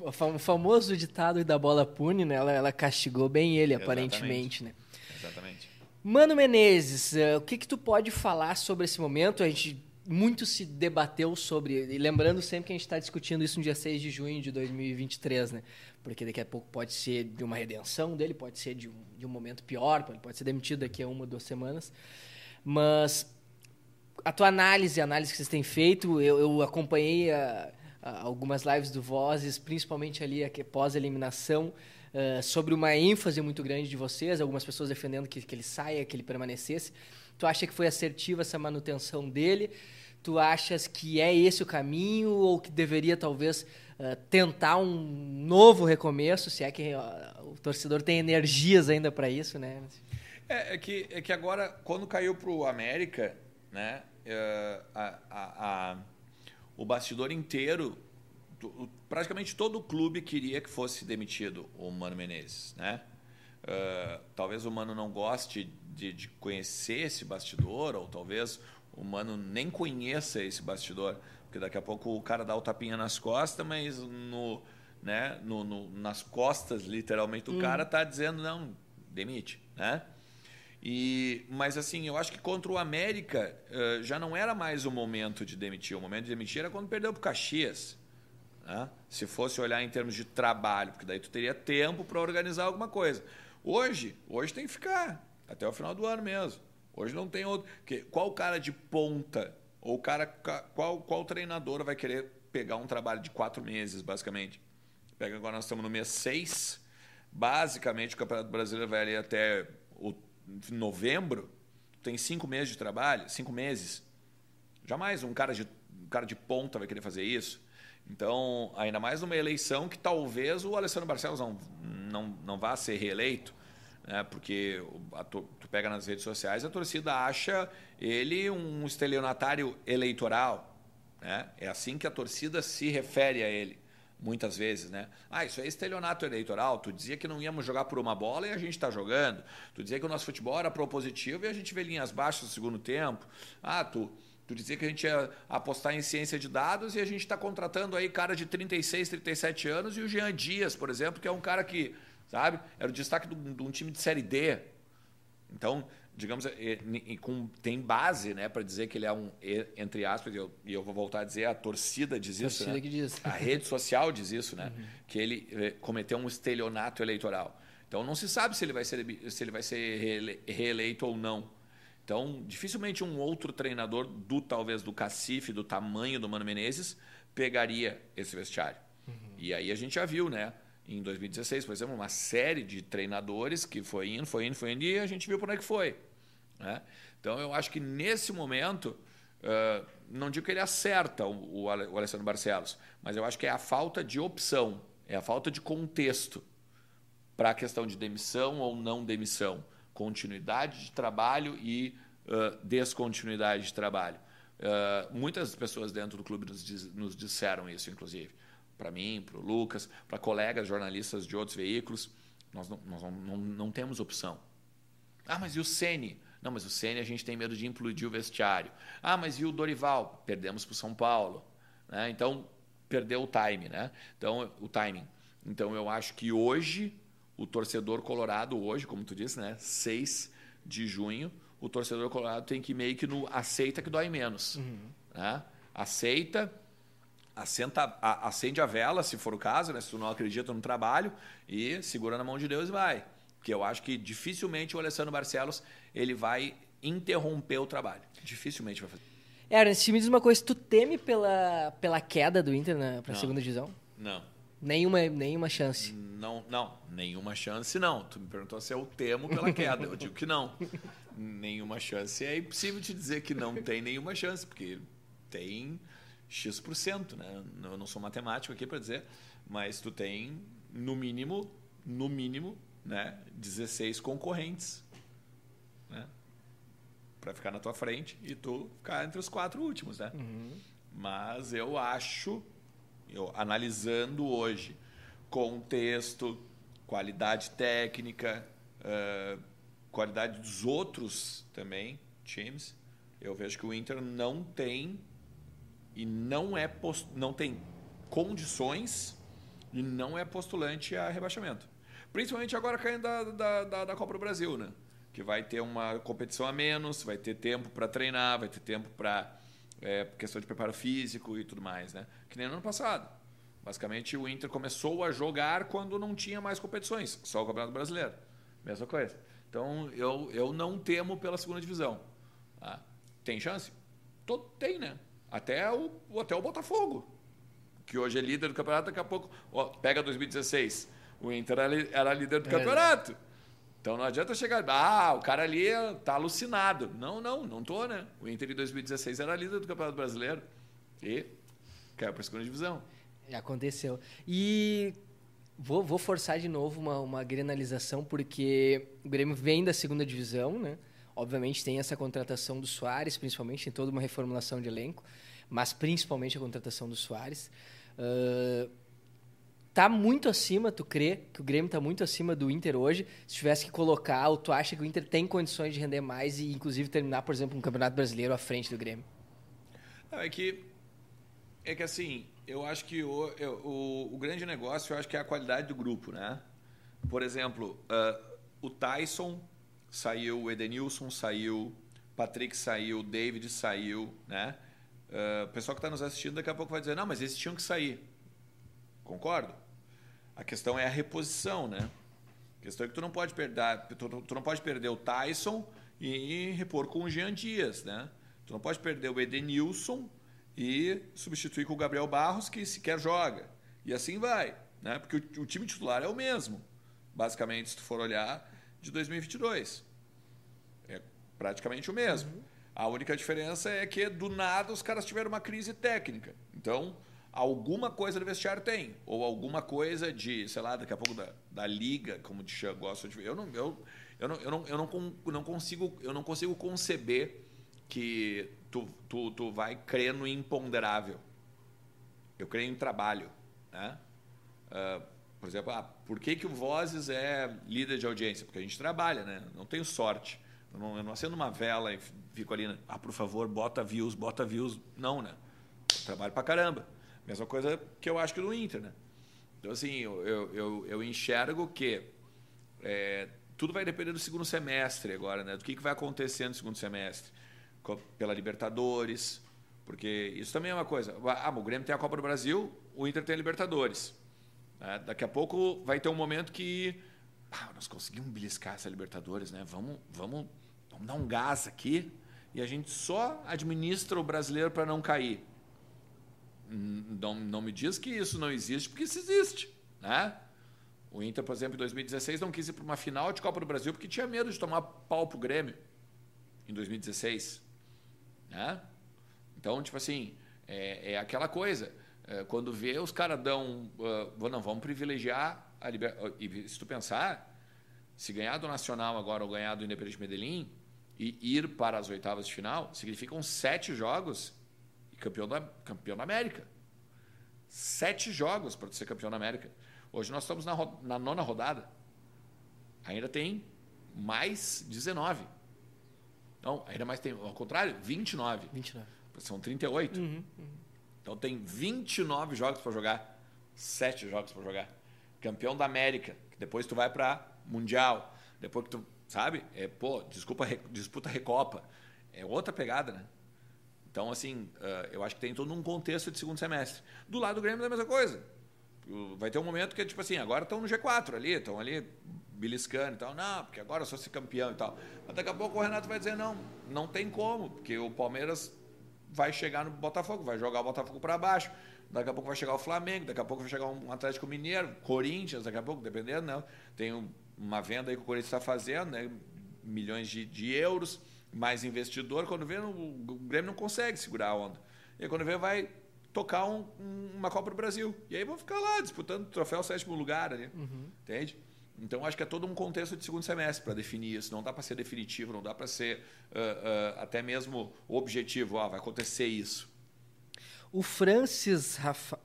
o famoso ditado da bola pune, né? Ela, ela castigou bem ele, Exatamente. aparentemente, né? Exatamente. Mano Menezes, uh, o que que tu pode falar sobre esse momento? A gente muito se debateu sobre, e lembrando sempre que a gente está discutindo isso no dia 6 de junho de 2023, né? Porque daqui a pouco pode ser de uma redenção dele, pode ser de um, de um momento pior, ele pode ser demitido daqui a uma ou duas semanas. Mas a tua análise, a análise que vocês têm feito, eu, eu acompanhei a algumas lives do Vozes, principalmente ali pós-eliminação, uh, sobre uma ênfase muito grande de vocês, algumas pessoas defendendo que, que ele saia, que ele permanecesse. Tu acha que foi assertiva essa manutenção dele? Tu achas que é esse o caminho ou que deveria talvez uh, tentar um novo recomeço, se é que uh, o torcedor tem energias ainda para isso, né? É, é, que, é que agora, quando caiu para o América, né, a, a, a o bastidor inteiro, praticamente todo o clube queria que fosse demitido o Mano Menezes, né? Uh, talvez o Mano não goste de, de, conhecer esse bastidor, ou talvez o Mano nem conheça esse bastidor, porque daqui a pouco o cara dá o tapinha nas costas, mas no, né, no, no nas costas, literalmente, do hum. cara tá dizendo, não, demite, né? E, mas assim, eu acho que contra o América uh, já não era mais o momento de demitir. O momento de demitir era quando perdeu para o Caxias. Né? Se fosse olhar em termos de trabalho, porque daí tu teria tempo para organizar alguma coisa. Hoje, hoje tem que ficar até o final do ano mesmo. Hoje não tem outro. Porque qual cara de ponta ou cara qual qual treinador vai querer pegar um trabalho de quatro meses, basicamente? Pega agora nós estamos no mês seis. Basicamente o Campeonato Brasileiro vai ali até novembro, tem cinco meses de trabalho, cinco meses. Jamais um cara de, um cara de ponta vai querer fazer isso. Então, ainda mais numa eleição que talvez o Alessandro Barcelos não, não, não vá ser reeleito, né? porque a, tu pega nas redes sociais, a torcida acha ele um estelionatário eleitoral. Né? É assim que a torcida se refere a ele muitas vezes, né? Ah, isso é estelionato eleitoral. Tu dizia que não íamos jogar por uma bola e a gente está jogando. Tu dizia que o nosso futebol era propositivo e a gente vê linhas baixas no segundo tempo. Ah, tu, tu dizia que a gente ia apostar em ciência de dados e a gente está contratando aí cara de 36, 37 anos e o Jean Dias, por exemplo, que é um cara que, sabe, era o destaque de um time de Série D. Então, digamos, é, com, tem base né, para dizer que ele é um, entre aspas, e eu, e eu vou voltar a dizer, a torcida diz isso. Torcida né? que diz. A rede social diz isso, né? Uhum. Que ele é, cometeu um estelionato eleitoral. Então não se sabe se ele vai ser, se ele vai ser reeleito ou não. Então, dificilmente um outro treinador do talvez do cacife, do tamanho do Mano Menezes, pegaria esse vestiário. Uhum. E aí a gente já viu, né? Em 2016, por exemplo, uma série de treinadores que foi indo, foi indo, foi indo, e a gente viu por onde é que foi. Né? Então, eu acho que nesse momento, uh, não digo que ele acerta o, o, Alessandro Barcelos, mas eu acho que é a falta de opção, é a falta de contexto para a questão de demissão ou não demissão, continuidade de trabalho e uh, descontinuidade de trabalho. Uh, muitas pessoas dentro do clube nos, diz, nos disseram isso, inclusive. Para mim, para o Lucas, para colegas jornalistas de outros veículos. Nós, não, nós não, não, não temos opção. Ah, mas e o Sene? Não, mas o Ceni a gente tem medo de implodir o vestiário. Ah, mas e o Dorival? Perdemos para o São Paulo. Né? Então, perdeu o time, né? Então, o timing. Então, eu acho que hoje, o torcedor colorado, hoje, como tu disse, né? 6 de junho, o torcedor colorado tem que meio que no aceita que dói menos. Uhum. Né? Aceita, assenta, a, acende a vela, se for o caso, né? se tu não acredita no trabalho, e segura na mão de Deus e vai. Porque eu acho que dificilmente o Alessandro Barcelos ele vai interromper o trabalho. Dificilmente vai fazer. Ernest, me diz uma coisa, tu teme pela, pela queda do Inter para a segunda divisão? Não. Nenhuma, nenhuma chance? Não, não, nenhuma chance não. Tu me perguntou se eu temo pela queda, eu digo que não. nenhuma chance. É impossível te dizer que não tem nenhuma chance, porque tem X%, né? Eu não sou matemático aqui para dizer, mas tu tem no mínimo, no mínimo, né, 16 concorrentes. Né? para ficar na tua frente e tu ficar entre os quatro últimos, né? Uhum. Mas eu acho, eu analisando hoje, contexto, qualidade técnica, uh, qualidade dos outros também times, eu vejo que o Inter não tem e não é post, não tem condições e não é postulante a rebaixamento. Principalmente agora caindo da, da, da, da Copa do Brasil, né? Que vai ter uma competição a menos, vai ter tempo para treinar, vai ter tempo para é, questão de preparo físico e tudo mais, né? Que nem no ano passado. Basicamente, o Inter começou a jogar quando não tinha mais competições, só o Campeonato Brasileiro. Mesma coisa. Então, eu, eu não temo pela segunda divisão. Ah, tem chance? Todo, tem, né? Até o, até o Botafogo, que hoje é líder do campeonato, daqui a pouco. Ó, pega 2016. O Inter era líder do é. campeonato. Então não adianta chegar. Ah, o cara ali tá alucinado. Não, não, não tô, né? O Inter em 2016 era líder do Campeonato Brasileiro. E caiu para a segunda divisão. Aconteceu. E vou, vou forçar de novo uma, uma grenalização, porque o Grêmio vem da segunda divisão, né? Obviamente tem essa contratação do Soares, principalmente, tem toda uma reformulação de elenco, mas principalmente a contratação do Soares. Uh, tá muito acima, tu crê que o Grêmio tá muito acima do Inter hoje? Se tivesse que colocar, ou tu acha que o Inter tem condições de render mais e inclusive terminar, por exemplo, um Campeonato Brasileiro à frente do Grêmio? Não, é que é que assim, eu acho que o, o, o grande negócio, eu acho que é a qualidade do grupo, né? Por exemplo, uh, o Tyson saiu o Edenilson, saiu Patrick saiu, David saiu, né? Uh, o pessoal que está nos assistindo daqui a pouco vai dizer, não, mas esses tinham que sair. Concordo. A questão é a reposição, né? A questão é que tu não pode perder, tu, tu não pode perder o Tyson e repor com o Jean Dias, né? Tu não pode perder o Edenilson e substituir com o Gabriel Barros, que sequer joga. E assim vai, né? Porque o, o time titular é o mesmo, basicamente, se tu for olhar de 2022. É praticamente o mesmo. Uhum. A única diferença é que, do nada, os caras tiveram uma crise técnica. Então, alguma coisa do vestiário tem. Ou alguma coisa de, sei lá, daqui a pouco da, da liga, como te gosto de ver. Eu não, eu, eu, não, eu, não, eu não, não, consigo, eu não consigo conceber que tu, tu, tu vai crer no imponderável. Eu creio em trabalho. Né? Uh, por exemplo, ah, por que, que o Vozes é líder de audiência? Porque a gente trabalha, né? Não tenho sorte. Eu não, eu não acendo uma vela e fico ali, né? ah, por favor, bota views, bota views. Não, né? Eu trabalho pra caramba. Mesma coisa que eu acho que no Inter, né? Então, assim, eu, eu, eu, enxergo que é, tudo vai depender do segundo semestre agora, né? Do que, que vai acontecer no segundo semestre. Pela Libertadores, porque isso também é uma coisa. Ah, o Grêmio tem a Copa do Brasil, o Inter tem a Libertadores. Né? Daqui a pouco vai ter um momento que ah, nós conseguimos beliscar essa Libertadores, né? Vamos, vamos, vamos dar um gás aqui e a gente só administra o brasileiro para não cair. Não, não me diz que isso não existe, porque isso existe, né? O Inter, por exemplo, em 2016 não quis ir para uma final de Copa do Brasil porque tinha medo de tomar pau pro Grêmio em 2016, né? Então, tipo assim, é, é aquela coisa. É, quando vê, os caras dão. Uh, não, vamos privilegiar a liberdade. E se tu pensar, se ganhar do Nacional agora ou ganhar do Independente Medellín e ir para as oitavas de final, significam sete jogos campeão da, campeão da América. Sete jogos para ser campeão da América. Hoje nós estamos na, na nona rodada. Ainda tem mais 19. Não, ainda mais tem, ao contrário, 29. 29. São 38. Uhum, uhum. Então tem 29 jogos para jogar, 7 jogos para jogar. Campeão da América, que depois tu vai para Mundial, depois que tu, sabe? É, pô, desculpa, disputa Recopa. É outra pegada, né? Então, assim, uh, eu acho que tem todo um contexto de segundo semestre. Do lado do Grêmio é a mesma coisa. Vai ter um momento que, tipo assim, agora estão no G4 ali, estão ali beliscando e tal. Não, porque agora eu sou campeão e tal. Mas daqui a pouco o Renato vai dizer, não, não tem como, porque o Palmeiras vai chegar no Botafogo, vai jogar o Botafogo para baixo. Daqui a pouco vai chegar o Flamengo, daqui a pouco vai chegar um Atlético Mineiro, Corinthians, daqui a pouco, dependendo, né? Tem uma venda aí que o Corinthians está fazendo, né? Milhões de, de, euros, mais investidor. Quando vê, o, Grêmio não consegue segurar a onda. E quando vê, vai tocar um, uma Copa do Brasil. E aí vão ficar lá disputando o troféu sétimo lugar ali. Uhum. Entende? Então, acho que é todo um contexto de segundo semestre para definir isso. Não dá para ser definitivo, não dá para ser uh, uh, até mesmo objetivo. Ah, vai acontecer isso. O Francis, Rafa...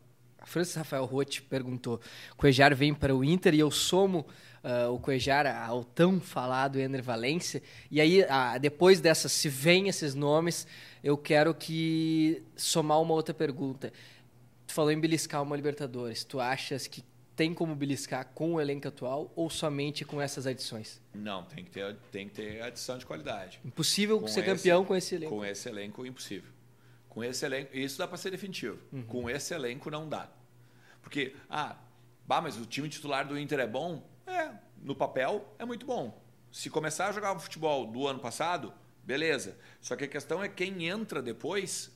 Francis Rafael Roth perguntou: Cuejar vem para o Inter e eu somo uh, o Cuejar ao tão falado Ener Valência. E aí, depois dessa, se vem esses nomes, eu quero que somar uma outra pergunta. Tu falou em beliscar uma Libertadores. Tu achas que tem como beliscar com o elenco atual ou somente com essas adições? Não, tem que ter, tem que ter adição de qualidade. Impossível com ser esse, campeão com esse elenco. Com esse elenco, impossível. Com esse elenco, isso dá para ser definitivo. Uhum. Com esse elenco não dá. Porque, ah, bah, mas o time titular do Inter é bom? É, no papel é muito bom. Se começar a jogar futebol do ano passado, beleza. Só que a questão é quem entra depois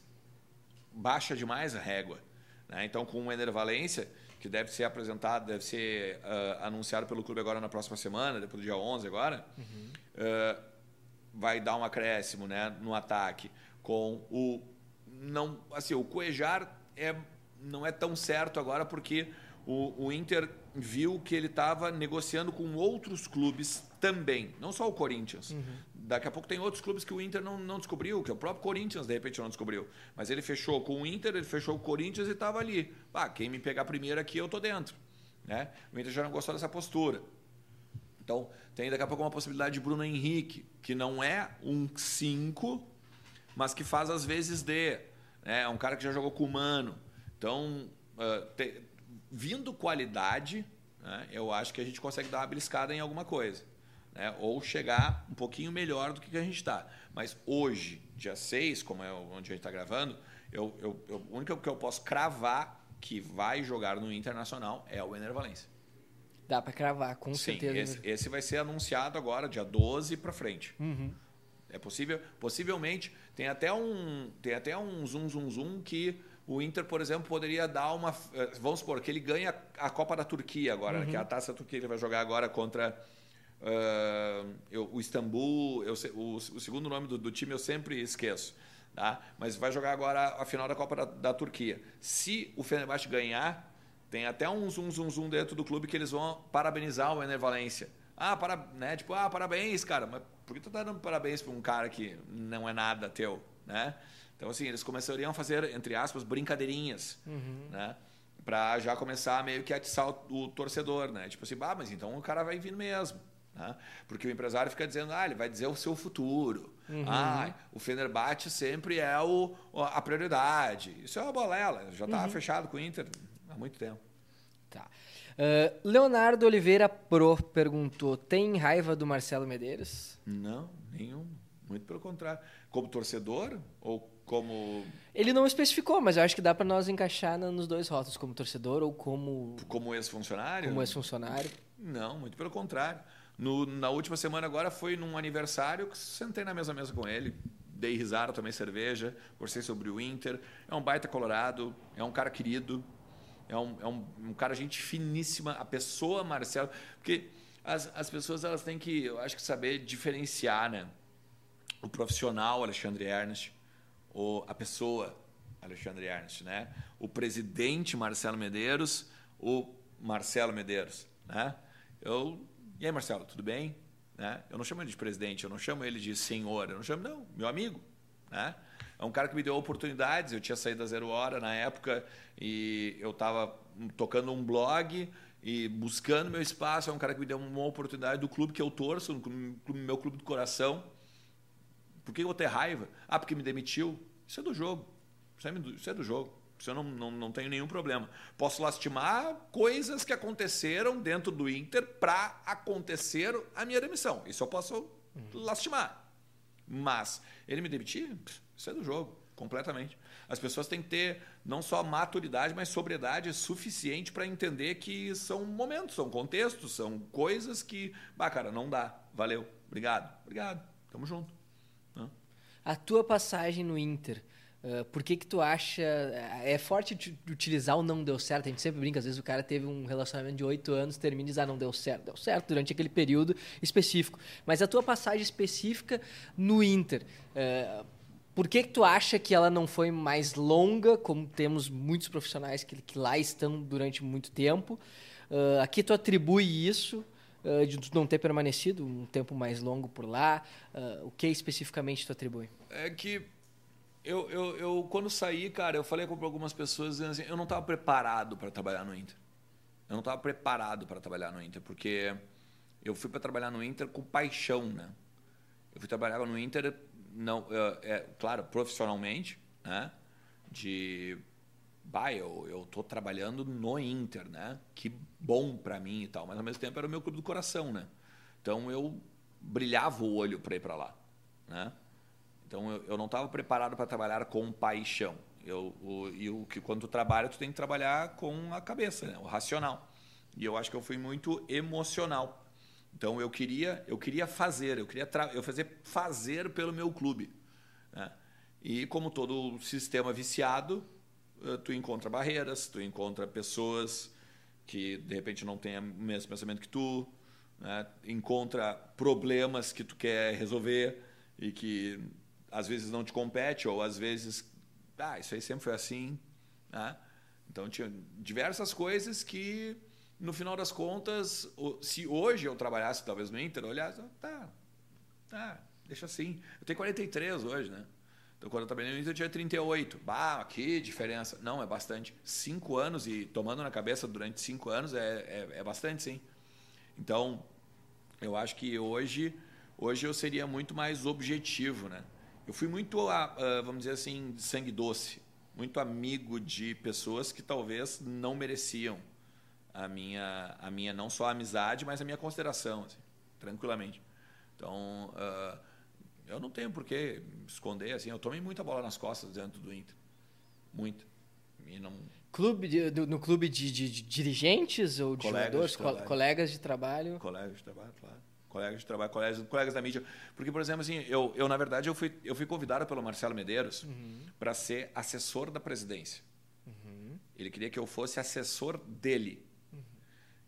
baixa demais a régua. Né? Então, com o Ener Valência, que deve ser apresentado, deve ser uh, anunciado pelo clube agora na próxima semana, depois do dia 11 agora, uhum. uh, vai dar um acréscimo né, no ataque. Com o. Não, assim, o Cuejar é, não é tão certo agora porque o, o Inter viu que ele estava negociando com outros clubes também, não só o Corinthians. Uhum. Daqui a pouco tem outros clubes que o Inter não, não descobriu, que o próprio Corinthians de repente não descobriu. Mas ele fechou com o Inter, ele fechou com o Corinthians e estava ali. Ah, quem me pegar primeiro aqui, eu tô dentro. Né? O Inter já não gostou dessa postura. Então, tem daqui a pouco uma possibilidade de Bruno Henrique, que não é um 5, mas que faz às vezes de. Né? É um cara que já jogou com o Mano. Então, uh, te, vindo qualidade, né, eu acho que a gente consegue dar uma beliscada em alguma coisa. Né, ou chegar um pouquinho melhor do que a gente está. Mas hoje, dia 6, como é onde a gente está gravando, eu, eu, eu, o único que eu posso cravar que vai jogar no Internacional é o Ener Valencia. Dá para cravar, com Sim, certeza. Esse, esse, vai ser anunciado agora, dia 12 para frente. Uhum. É possível, possivelmente, tem até um, tem até um zoom, zoom, zoom que o Inter, por exemplo, poderia dar uma. Eh, vamos supor que ele ganha a Copa da Turquia agora, uhum. que é a taça da Turquia, ele vai jogar agora contra uh, eu, o Istambul. Eu, o, o, segundo nome do, do, time eu sempre esqueço. Tá? Mas vai jogar agora a final da Copa da, da Turquia. Se o Fenerbahçe ganhar, tem até um zoom, zoom, zoom dentro do clube que eles vão parabenizar o Ener Valência. Ah, para, né? Tipo, ah, parabéns, cara. Mas por que tu tá dando parabéns para um cara que não é nada teu, né? Então, assim, eles começariam a fazer, entre aspas, brincadeirinhas, uhum. né? Para já começar meio que a atiçar o, o, torcedor, né? Tipo assim, ah, mas então o cara vai vir mesmo. Né? Porque o empresário fica dizendo, ah, ele vai dizer o seu futuro. Uhum. Ah, o Fenerbahçe sempre é o, a prioridade. Isso é uma bolela. Já está uhum. fechado com o Inter há muito tempo. Tá. Uh, Leonardo Oliveira Pro perguntou: tem raiva do Marcelo Medeiros? Não, nenhum. Muito pelo contrário. Como torcedor ou como. Ele não especificou, mas eu acho que dá para nós encaixar nos dois rótulos, como torcedor ou como. Como ex-funcionário? Como ex-funcionário. Não, muito pelo contrário. No, na última semana agora foi num aniversário que sentei na mesma mesa com ele, dei risada, tomei cerveja, conversei sobre o Inter. É um baita colorado, é um cara querido, é um, é um, um cara gente finíssima. A pessoa Marcelo. Porque as, as pessoas elas têm que, eu acho que, saber diferenciar, né? O profissional Alexandre Ernest o, a pessoa Alexandre Ernst, né? o presidente Marcelo Medeiros, o Marcelo Medeiros. Né? Eu, e aí, Marcelo, tudo bem? Né? Eu não chamo ele de presidente, eu não chamo ele de senhor, eu não chamo, não, meu amigo. Né? É um cara que me deu oportunidades. Eu tinha saído da Zero Hora na época e eu estava tocando um blog e buscando meu espaço. É um cara que me deu uma oportunidade do clube que eu torço, meu clube do coração. Por que eu vou ter raiva? Ah, porque me demitiu. Isso é do jogo. Isso é, isso é do jogo. Isso eu não, não, não tenho nenhum problema. Posso lastimar coisas que aconteceram dentro do Inter para acontecer a minha demissão. Isso eu posso uhum. lastimar. Mas ele me demitir, isso é do jogo, completamente. As pessoas têm que ter não só maturidade, mas sobriedade suficiente para entender que são momentos, são contextos, são coisas que, bah, cara, não dá. Valeu, obrigado, obrigado, tamo junto. A tua passagem no Inter, uh, por que que tu acha... É forte utilizar o não deu certo, a gente sempre brinca, às vezes o cara teve um relacionamento de oito anos, termina e diz, ah, não deu certo. Deu certo durante aquele período específico. Mas a tua passagem específica no Inter... Uh, por que, que tu acha que ela não foi mais longa, como temos muitos profissionais que, que lá estão durante muito tempo? Uh, a que tu atribui isso? Uh, de tu não ter permanecido um tempo mais longo por lá? Uh, o que especificamente tu atribui? É que eu, eu, eu, quando saí, cara, eu falei com algumas pessoas dizendo assim, eu não estava preparado para trabalhar no Inter. Eu não estava preparado para trabalhar no Inter, porque eu fui para trabalhar no Inter com paixão, né? Eu fui trabalhar no Inter, não, é, é claro, profissionalmente, né? De, bah, eu, eu tô trabalhando no Inter, né? Que bom para mim e tal, mas ao mesmo tempo era o meu clube do coração, né? Então eu brilhava o olho para ir para lá, né? Então eu, eu não estava preparado para trabalhar com paixão. Eu, o, e o que quando tu trabalha, tu tem que trabalhar com a cabeça, né? o racional. E eu acho que eu fui muito emocional. Então eu queria, eu queria fazer, eu queria eu fazer fazer pelo meu clube. Né? E como todo sistema viciado, tu encontra barreiras, tu encontra pessoas que de repente não têm o mesmo pensamento que tu, né? encontra problemas que tu quer resolver e que às vezes não te compete ou às vezes ah, isso aí sempre foi assim. Né? Então, tinha diversas coisas que, no final das contas, se hoje eu trabalhasse talvez no Inter, eu olhasse, tá, tá, deixa assim. Eu tenho 43 hoje, né? Então, quando eu trabalhei no Inter, eu tinha 38. Bah, que diferença. Não, é bastante. Cinco anos e tomando na cabeça durante cinco anos é, é, é bastante, sim. Então, eu acho que hoje, hoje eu seria muito mais objetivo, né? Eu fui muito, uh, vamos dizer assim, sangue doce, muito amigo de pessoas que talvez não mereciam a minha, a minha não só a amizade, mas a minha consideração, assim, tranquilamente. Então, uh, eu não tenho por que esconder, assim, eu tomei muita bola nas costas dentro do Inter, muita. E não... Clube de, no clube de, de, de dirigentes ou de colegas jogadores, de co colegas de trabalho? Colegas de trabalho, claro colegas de trabalho, colegas, colegas da mídia. Porque, por exemplo, assim, eu, eu na verdade, eu fui, eu fui convidado pelo Marcelo Medeiros uhum. para ser assessor da presidência. Uhum. Ele queria que eu fosse assessor dele. Uhum.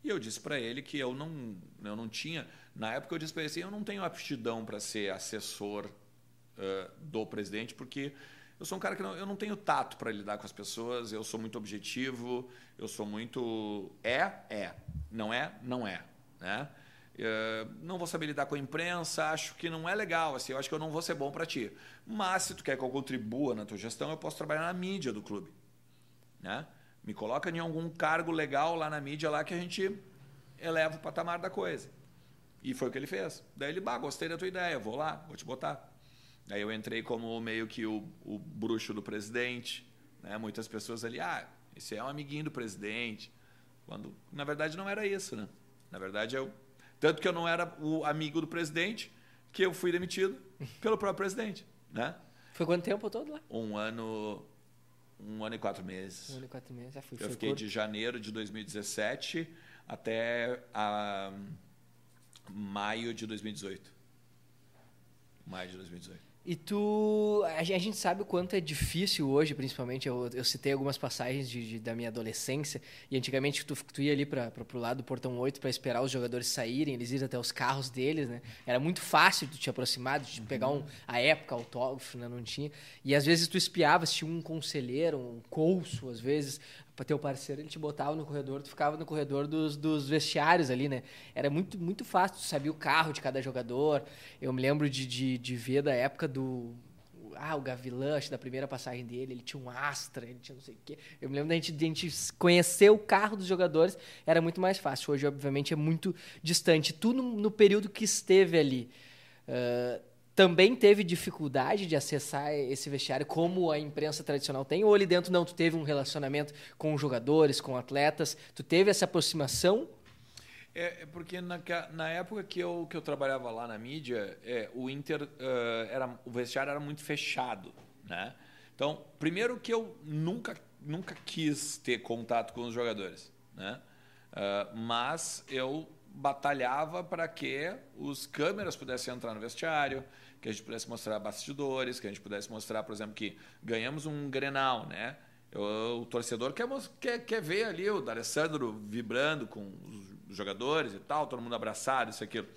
E eu disse para ele que eu não, eu não tinha. Na época, eu disse para ele assim: eu não tenho aptidão para ser assessor uh, do presidente, porque eu sou um cara que não, eu não tenho tato para lidar com as pessoas, eu sou muito objetivo, eu sou muito. É, é. Não é, não é. Né? Eh, não vou saber lidar com a imprensa, acho que não é legal, assim, eu acho que eu não vou ser bom para ti. Mas se tu quer que eu contribua na tua gestão, eu posso trabalhar na mídia do clube. Né? Me coloca em algum cargo legal lá na mídia lá que a gente eleva o patamar da coisa. E foi o que ele fez. Daí ele, bah, gostei da tua ideia, vou lá, vou te botar. Daí eu entrei como meio que o, o bruxo do presidente. Né? Muitas pessoas ali, ah, esse é um amiguinho do presidente. Quando, na verdade, não era isso, né? Na verdade, eu tanto que eu não era o amigo do presidente, que eu fui demitido pelo próprio presidente. Né? Foi quanto tempo todo lá? Um ano. Um ano e quatro meses. Um ano e quatro meses, já fui. Eu fiquei curto. de janeiro de 2017 até a maio de 2018. Maio de 2018. E tu. A gente sabe o quanto é difícil hoje, principalmente. Eu, eu citei algumas passagens de, de, da minha adolescência. E antigamente tu, tu ia ali para o lado do portão 8 para esperar os jogadores saírem, eles iam até os carros deles, né? Era muito fácil de te aproximar, de pegar um, a época, autógrafo, né? Não tinha. E às vezes tu espiava se tinha um conselheiro, um colso, às vezes, para teu parceiro, ele te botava no corredor, tu ficava no corredor dos, dos vestiários ali, né? Era muito, muito fácil, tu sabia o carro de cada jogador. Eu me lembro de, de, de ver da época do. Ah, o Gavilã, acho da primeira passagem dele, ele tinha um Astra, ele tinha não sei o quê. Eu me lembro da gente, de a gente conhecer o carro dos jogadores, era muito mais fácil. Hoje, obviamente, é muito distante. Tu, no, no período que esteve ali, uh, também teve dificuldade de acessar esse vestiário como a imprensa tradicional tem? Ou ali dentro não, tu teve um relacionamento com jogadores, com atletas? Tu teve essa aproximação? É, é porque na, na época que eu, que eu trabalhava lá na mídia, é, o Inter, uh, era, o vestiário era muito fechado, né? Então, primeiro que eu nunca, nunca quis ter contato com os jogadores, né? Uh, mas eu batalhava para que os câmeras pudessem entrar no vestiário, que a gente pudesse mostrar bastidores, que a gente pudesse mostrar, por exemplo, que ganhamos um Grenal, né? O, o torcedor quer, quer, quer ver ali o D'Alessandro vibrando com os jogadores e tal, todo mundo abraçado, isso aquilo.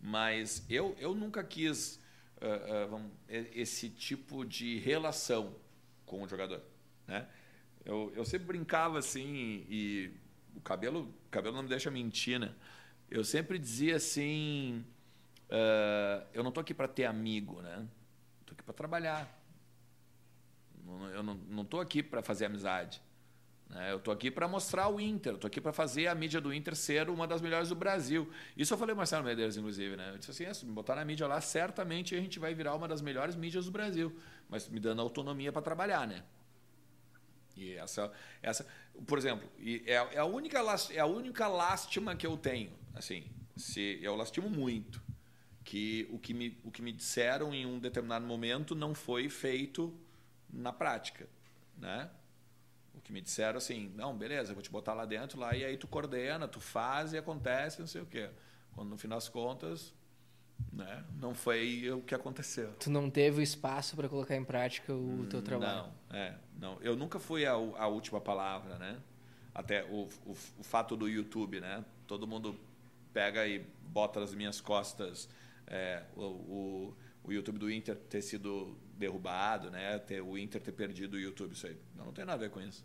Mas eu, eu nunca quis uh, uh, esse tipo de relação com o jogador, né? Eu, eu sempre brincava assim e o cabelo, o cabelo não me deixa mentir, né? eu sempre dizia assim, uh, eu não tô aqui para ter amigo, né? Tô aqui para trabalhar. Eu não, tô aqui para fazer amizade. Né? Eu tô aqui para mostrar o Inter, tô aqui para fazer a mídia do Inter ser uma das melhores do Brasil. Isso eu falei para Marcelo Medeiros, inclusive. Né? Eu disse assim: é, se me botar na mídia lá, certamente a gente vai virar uma das melhores mídias do Brasil, mas me dando autonomia para trabalhar, né? E essa, essa, por exemplo, é, é, a única, é a única lástima que eu tenho. Assim, se eu lastimo muito que o que me, o que me disseram em um determinado momento não foi feito na prática, né? O que me disseram assim, não, beleza, eu vou te botar lá dentro, lá e aí tu coordena, tu faz e acontece, não sei o quê. Quando no fim das contas, né, não foi o que aconteceu. Tu não teve o espaço para colocar em prática o teu trabalho? Não, é, não. Eu nunca fui a, a última palavra, né? Até o, o, o fato do YouTube, né? Todo mundo pega e bota nas minhas costas é, o, o, o YouTube do Inter ter sido derrubado, né? Ter, o Inter ter perdido o YouTube, isso aí. Não, não tem nada a ver com isso.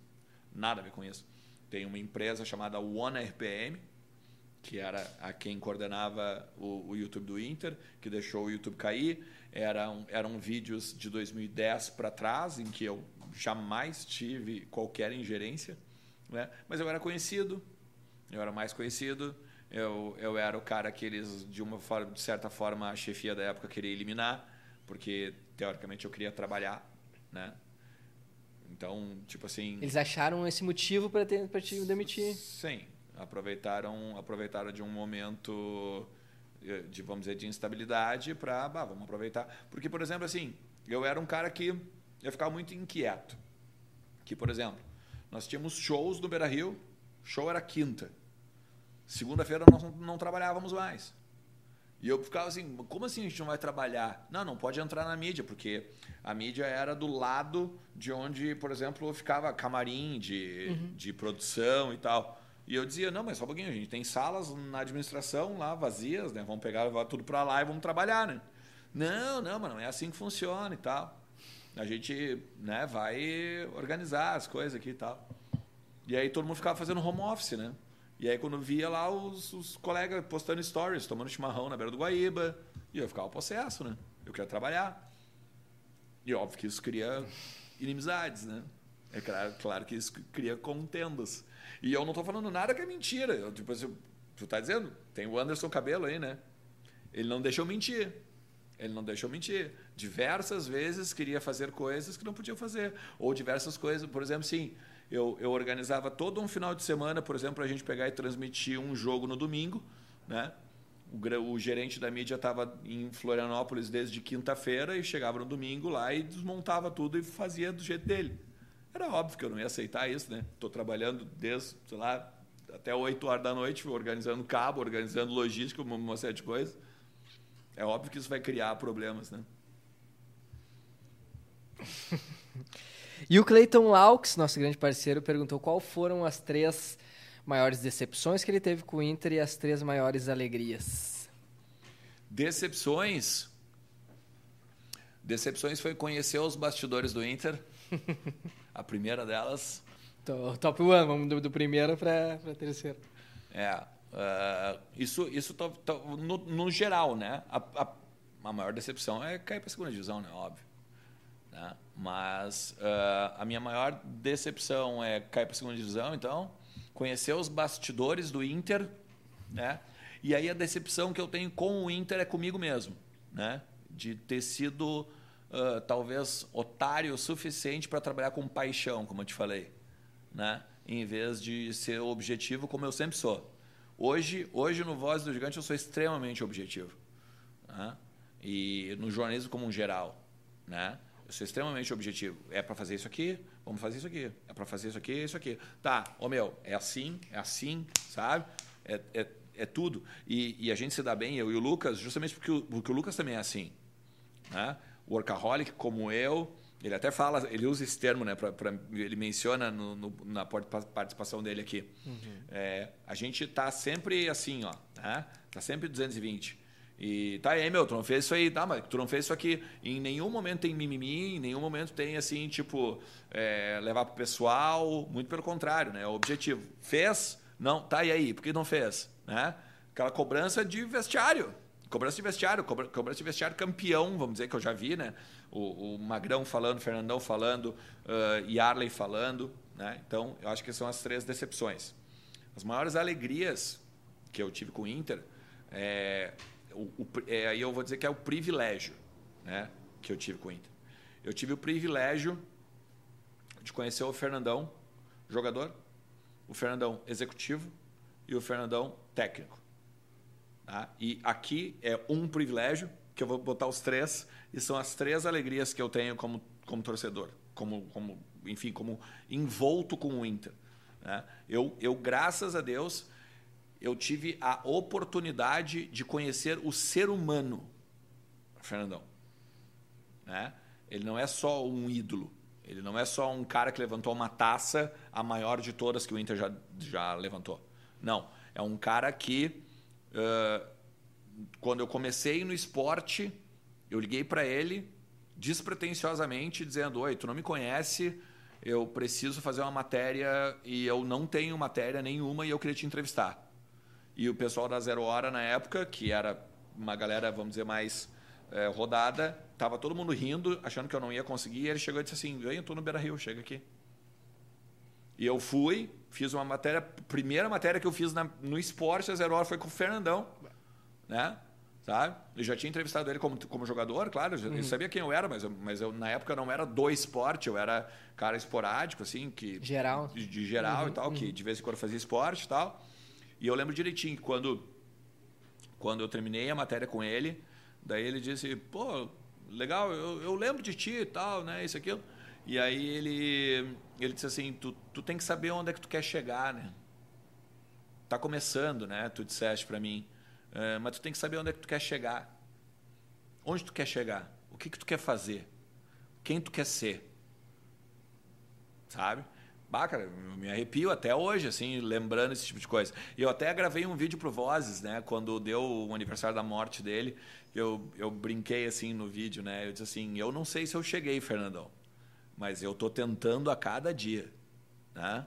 Nada a ver com isso. Tem uma empresa chamada One RPM, que era a quem coordenava o, o YouTube do Inter, que deixou o YouTube cair. Eram, eram vídeos de 2010 para trás, em que eu jamais tive qualquer ingerência. Né? Mas eu era conhecido, eu era mais conhecido. Eu, eu era o cara que eles, de uma forma, de certa forma, a chefia da época queria eliminar, porque teoricamente eu queria trabalhar, né? Então, tipo assim. Eles acharam esse motivo para te demitir? Sim, aproveitaram, aproveitaram de um momento eh, de vamos dizer de instabilidade para, vamos aproveitar, porque por exemplo assim, eu era um cara que eu ficava muito inquieto. Que por exemplo, nós tínhamos shows no Beira-Rio, show era quinta. Segunda-feira nós não, não trabalhávamos mais. E eu ficava assim, como assim a gente não vai trabalhar? Não, não pode entrar na mídia, porque a mídia era do lado de onde, por exemplo, ficava camarim de, uhum. de produção e tal. E eu dizia, não, mas só um pouquinho, a gente tem salas na administração lá vazias, né? Vamos pegar tudo para lá e vamos trabalhar, né? Não, não, mas não é assim que funciona e tal. A gente né, vai organizar as coisas aqui e tal. E aí todo mundo ficava fazendo home office, né? E aí quando via lá os, os colegas postando stories, tomando chimarrão na beira do Guaíba, e eu ficava possesso, né? Eu queria trabalhar. E óbvio que isso cria inimizades, né? É claro, claro que isso cria contendas. E eu não estou falando nada que é mentira. Eu, tipo, assim, tu tá dizendo, tem o Anderson Cabelo aí, né? Ele não deixou mentir. Ele não deixou mentir. Diversas vezes queria fazer coisas que não podia fazer. Ou diversas coisas, por exemplo, sim, eu, eu organizava todo um final de semana, por exemplo, para a gente pegar e transmitir um jogo no domingo, né? O, o gerente da mídia estava em Florianópolis desde quinta-feira e chegava no domingo lá e desmontava tudo e fazia do jeito dele. Era óbvio que eu não ia aceitar isso, né? Estou trabalhando desde, sei lá, até 8 horas da noite, organizando cabo, organizando logística, uma, série de coisas. É óbvio que isso vai criar problemas, né? E o Clayton Laux, nosso grande parceiro, perguntou qual foram as três maiores decepções que ele teve com o Inter e as três maiores alegrias. Decepções? Decepções foi conhecer os bastidores do Inter. a primeira delas. Top one, vamos do, do primeiro para a terceira. É. Uh, isso isso no, no, geral, né? A, a, a maior decepção é cair para a segunda divisão, né? Óbvio. Né? Mas uh, a minha maior decepção é cair para a segunda divisão, então, conhecer os bastidores do Inter, né? E aí a decepção que eu tenho com o Inter é comigo mesmo, né? De ter sido uh, talvez otário o suficiente para trabalhar com paixão, como eu te falei, né? Em vez de ser objetivo como eu sempre sou. Hoje, hoje no Voz do Gigante eu sou extremamente objetivo, né? E no jornalismo como um geral, né? Sou extremamente objetivo. É para fazer isso aqui, vamos fazer isso aqui. É para fazer isso aqui, isso aqui. Tá, ô meu, é assim, é assim, sabe? É, é, é tudo. E, e, a gente se dá bem, eu e o Lucas, justamente porque o, porque o Lucas também é assim. Né? O workaholic, como eu, ele até fala, ele usa esse termo, né? Pra, pra ele menciona no, no, na participação dele aqui. Uhum. É, a gente está sempre assim, ó. Né? Tá sempre 220. E tá aí, meu, tu não fez isso aí, tá, mas tu não fez isso aqui. Em nenhum momento tem mimimi, em nenhum momento tem assim, tipo, é, levar pro pessoal, muito pelo contrário, né? O objetivo. Fez? Não, tá e aí, por que não fez? Né? aquela cobrança de vestiário. Cobrança de vestiário, cobrança de vestiário campeão, vamos dizer, que eu já vi, né? O, o Magrão falando, Fernandão falando, uh, Yarley falando, né? Então, eu acho que são as três decepções. As maiores alegrias que eu tive com o Inter, é, o, o, é, aí eu vou dizer que é o privilégio né, que eu tive com o Inter. Eu tive o privilégio de conhecer o Fernandão, jogador, o Fernandão executivo e o Fernandão técnico. Tá? E aqui é um privilégio, que eu vou botar os três, e são as três alegrias que eu tenho como, como torcedor, como, como, enfim, como envolto com o Inter. Né? Eu, eu, graças a Deus, eu tive a oportunidade de conhecer o ser humano, Fernandão. Né? Ele não é só um ídolo, ele não é só um cara que levantou uma taça, a maior de todas que o Inter já, já levantou. Não, é um cara que Uh, quando eu comecei no esporte, eu liguei para ele despretensiosamente, dizendo: Oi, tu não me conhece, eu preciso fazer uma matéria e eu não tenho matéria nenhuma e eu queria te entrevistar. E o pessoal da Zero Hora, na época, que era uma galera, vamos dizer, mais é, rodada, tava todo mundo rindo, achando que eu não ia conseguir. E ele chegou e disse assim: Vem, eu tô no Beira Rio, chega aqui. E eu fui, fiz uma matéria, primeira matéria que eu fiz na, no esporte a zero hora foi com o Fernandão, né? Sabe? Eu já tinha entrevistado ele como, como jogador, claro, eu, uhum. sabia quem eu era, mas, eu, mas eu, na época não era do esporte, eu era cara esporádico, assim, que. Geral. De, de geral uhum, e tal, uhum. que de vez em quando fazia esporte e tal. E eu lembro direitinho que quando, quando eu terminei a matéria com ele, daí ele disse, pô, legal, eu, eu lembro de ti e tal, né? Isso aquilo. E aí ele, ele disse assim, tu, tu tem que saber onde é que tu quer chegar, né? Tá começando, né? Tu disseste para mim. É, mas tu tem que saber onde é que tu quer chegar. Onde tu quer chegar? O que que tu quer fazer? Quem tu quer ser? Sabe? Bah, cara, eu me arrepio até hoje, assim, lembrando esse tipo de coisa. E eu até gravei um vídeo pro Vozes, né? Quando deu o aniversário da morte dele, eu, eu brinquei assim no vídeo, né? Eu disse assim, eu não sei se eu cheguei, Fernandão mas eu estou tentando a cada dia. Né?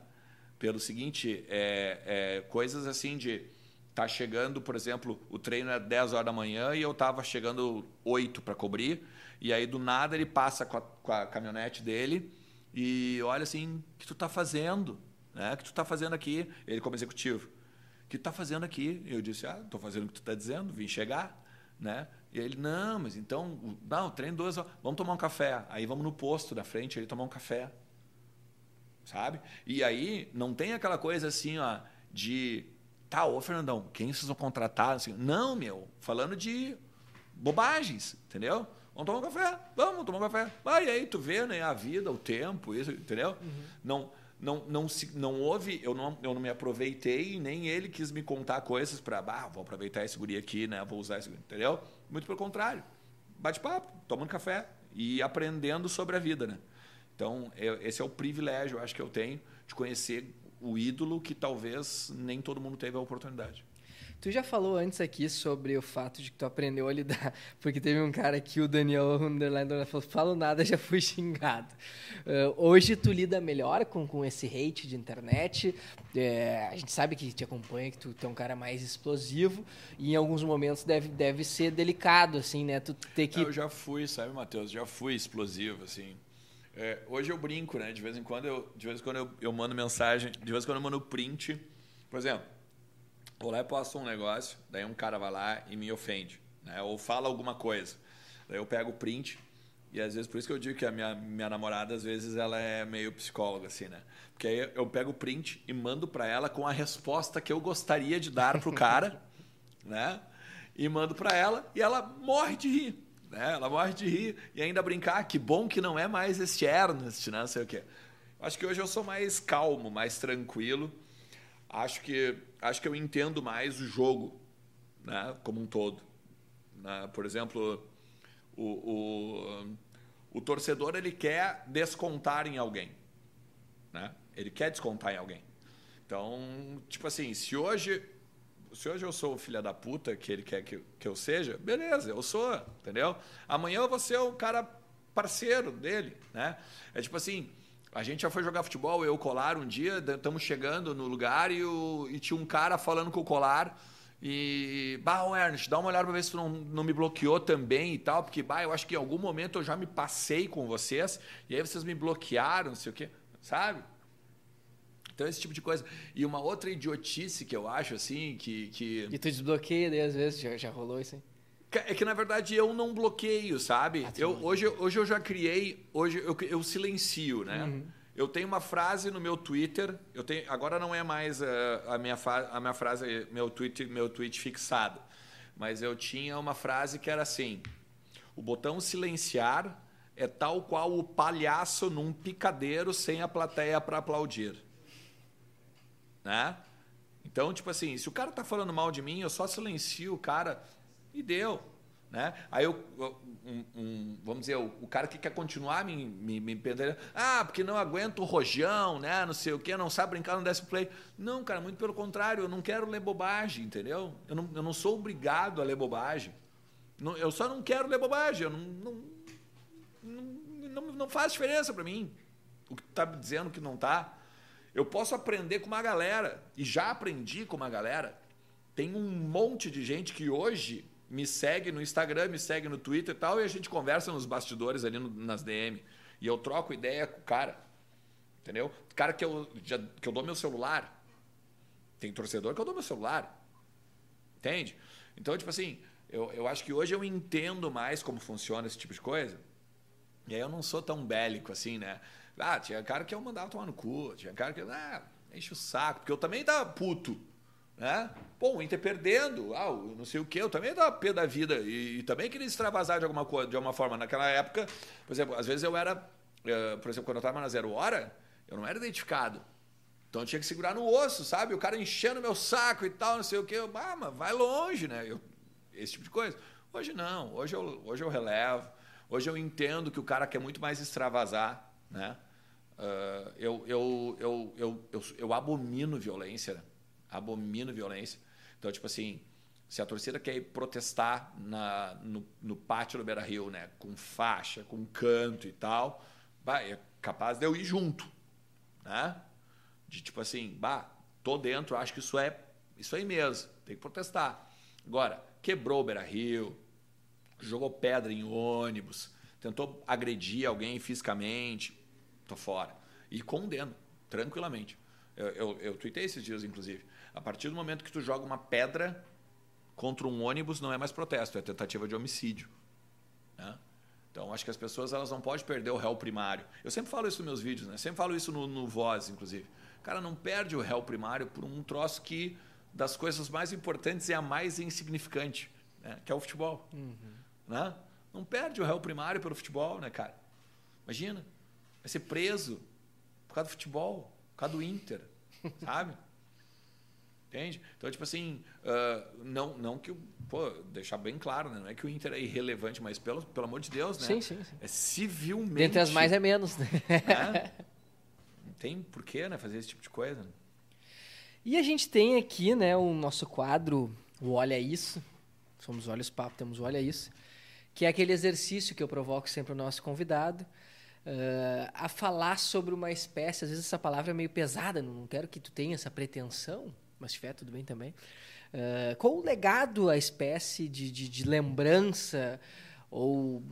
Pelo seguinte, é, é, coisas assim de tá chegando, por exemplo, o treino é 10 horas da manhã e eu estava chegando 8 para cobrir, e aí do nada ele passa com a, com a, caminhonete dele e olha assim, o que tu está fazendo? Né? O que tu está fazendo aqui? Ele como executivo. O que tu está fazendo aqui? Eu disse, ah, estou fazendo o que tu está dizendo, vim chegar. Né? E ele, não, mas então, não, treino duas horas, vamos tomar um café. Aí vamos no posto da frente ele tomar um café. Sabe? E aí não tem aquela coisa assim, ó, de tá, ô Fernandão, quem vocês vão contratar? Assim, não, meu, falando de bobagens, entendeu? Vamos tomar um café, vamos tomar um café. Vai aí, tu vê, né, a vida, o tempo, isso, entendeu? Uhum. Não não, não, se, não houve, eu não, eu não me aproveitei, nem ele quis me contar coisas para, ah, vou aproveitar esse guri aqui, né? Vou usar esse guri, entendeu? Muito pelo contrário. Bate-papo, tomando café e aprendendo sobre a vida, né? Então, eu, esse é o privilégio, eu acho que eu tenho, de conhecer o ídolo que talvez nem todo mundo teve a oportunidade. Tu já falou antes aqui sobre o fato de que tu aprendeu a lidar, porque teve um cara aqui, o Daniel Underline, falou, falo nada, já fui xingado. Uh, hoje tu lida melhor com, com esse hate de internet, é, a gente sabe que te acompanha, que tu, tu é um cara mais explosivo, e em alguns momentos deve, deve ser delicado, assim, né? Tu ter que... Eu já fui, sabe, Matheus, já fui explosivo, assim. É, hoje eu brinco, né? De vez em quando eu, de vez em quando eu, eu mando mensagem, de vez em quando eu mando print, por exemplo, Vou lá e posto um negócio, daí um cara vai lá e me ofende, né? Ou fala alguma coisa. Daí eu pego o print e às vezes por isso que eu digo que a minha, minha namorada às vezes ela é meio psicóloga assim, né? Porque aí eu pego o print e mando para ela com a resposta que eu gostaria de dar pro cara, né? E mando para ela e ela morre de rir, né? Ela morre de rir e ainda brincar, que bom que não é mais este Ernest, né? Não sei o quê. Acho que hoje eu sou mais calmo, mais tranquilo acho que acho que eu entendo mais o jogo, né, como um todo. Né? Por exemplo, o, o, o torcedor ele quer descontar em alguém, né? Ele quer descontar em alguém. Então, tipo assim, se hoje se hoje eu sou o filho da puta que ele quer que, que eu seja, beleza, eu sou, entendeu? Amanhã eu vou ser o cara parceiro dele, né? É tipo assim, a gente já foi jogar futebol, eu Colar, um dia, estamos chegando no lugar e, o, e tinha um cara falando com o Colar E, bah, ô Ernest, dá uma olhada para ver se tu não, não me bloqueou também e tal, porque, bah, eu acho que em algum momento eu já me passei com vocês, e aí vocês me bloquearam, não sei o quê, sabe? Então, esse tipo de coisa. E uma outra idiotice que eu acho, assim, que. que... E tu desbloqueia daí, às vezes, já, já rolou isso aí? É que, na verdade, eu não bloqueio, sabe? Ah, eu, hoje, hoje eu já criei, hoje eu, eu silencio, né? Uhum. Eu tenho uma frase no meu Twitter, eu tenho, agora não é mais a, eh, a, minha, a minha frase, meu tweet, meu tweet fixado, mas eu tinha uma frase que era assim: o botão silenciar é tal qual o palhaço num picadeiro sem a plateia para aplaudir. Né? Então, tipo assim, se o cara tá falando mal de mim, eu só silencio o cara e deu. Né? Aí eu, um, um, vamos dizer, o, o, cara que quer continuar me, me, me ah, porque não aguenta o rojão, né? não sei o quê, não sabe brincar no décimo play. Não, cara, muito pelo contrário, eu não quero ler bobagem, entendeu? Eu não, eu não sou obrigado a ler bobagem. Não, eu só não quero ler bobagem, eu não, não, não, não, faz diferença para mim o que tu tá dizendo que não tá. Eu posso aprender com uma galera, e já aprendi com uma galera. Tem um monte de gente que hoje me segue no Instagram, me segue no Twitter e tal, e a gente conversa nos bastidores ali no, nas DM. E eu troco ideia com o cara. Entendeu? Cara que eu, já, que eu dou meu celular. Tem torcedor que eu dou meu celular. Entende? Então, tipo assim, eu, eu acho que hoje eu entendo mais como funciona esse tipo de coisa. E aí eu não sou tão bélico assim, né? Ah, tinha cara que eu mandava tomar no cu, tinha cara que. Ah, enche o saco, porque eu também tava puto. Né? Pô, o Inter perdendo, ah, não sei o quê, eu também dava pé da vida e, e, também queria extravasar de alguma, coisa, de alguma forma. Naquela época, por exemplo, às vezes eu era, uh, por exemplo, quando eu estava na Zero Hora, eu não era identificado. Então eu tinha que segurar no osso, sabe? O cara enchendo meu saco e tal, não sei o quê. Eu, ah, mas vai longe, né? Eu, esse tipo de coisa. Hoje não, hoje eu, hoje eu relevo. Hoje eu entendo que o cara quer muito mais extravasar, né? Uh, eu, eu, eu, eu, eu, abomino violência? Abomino violência. Então, tipo assim, se a torcida quer ir protestar na, no, no pátio do Beira Rio, né, com faixa, com canto e tal, bah, é capaz de eu ir junto. Né? De tipo assim, bah, tô dentro, acho que isso é isso aí mesmo, tem que protestar. Agora, quebrou o Beira Rio, jogou pedra em ônibus, tentou agredir alguém fisicamente, tô fora. E condeno, tranquilamente. Eu, eu, eu esses dias, inclusive. A partir do momento que tu joga uma pedra contra um ônibus, não é mais protesto, é tentativa de homicídio. Né? Então, acho que as pessoas elas não podem perder o réu primário. Eu sempre falo isso nos meus vídeos, né? sempre falo isso no, no Voz, inclusive. Cara não perde o réu primário por um troço que, das coisas mais importantes, é a mais insignificante, né? que é o futebol. Uhum. Né? Não perde o réu primário pelo futebol, né, cara? Imagina, vai ser preso por causa do futebol, por causa do Inter, sabe? Entende? Então, tipo assim, uh, não, não que, pô, deixar bem claro, né? Não é que o Inter é irrelevante, mas pelo, pelo amor de Deus, né? Sim, sim, sim. É civilmente. Dentre as mais é menos, né? né? Não tem porquê, né? Fazer esse tipo de coisa. Né? E a gente tem aqui, né, o nosso quadro, o Olha Isso. Somos Olhos Papo, temos o Olha Isso. Que é aquele exercício que eu provoco sempre o nosso convidado. Uh, a falar sobre uma espécie, às vezes essa palavra é meio pesada, não quero que tu tenha essa pretensão, mas se tiver, tudo bem também. Uh, qual o legado, a espécie de, de, de, lembrança ou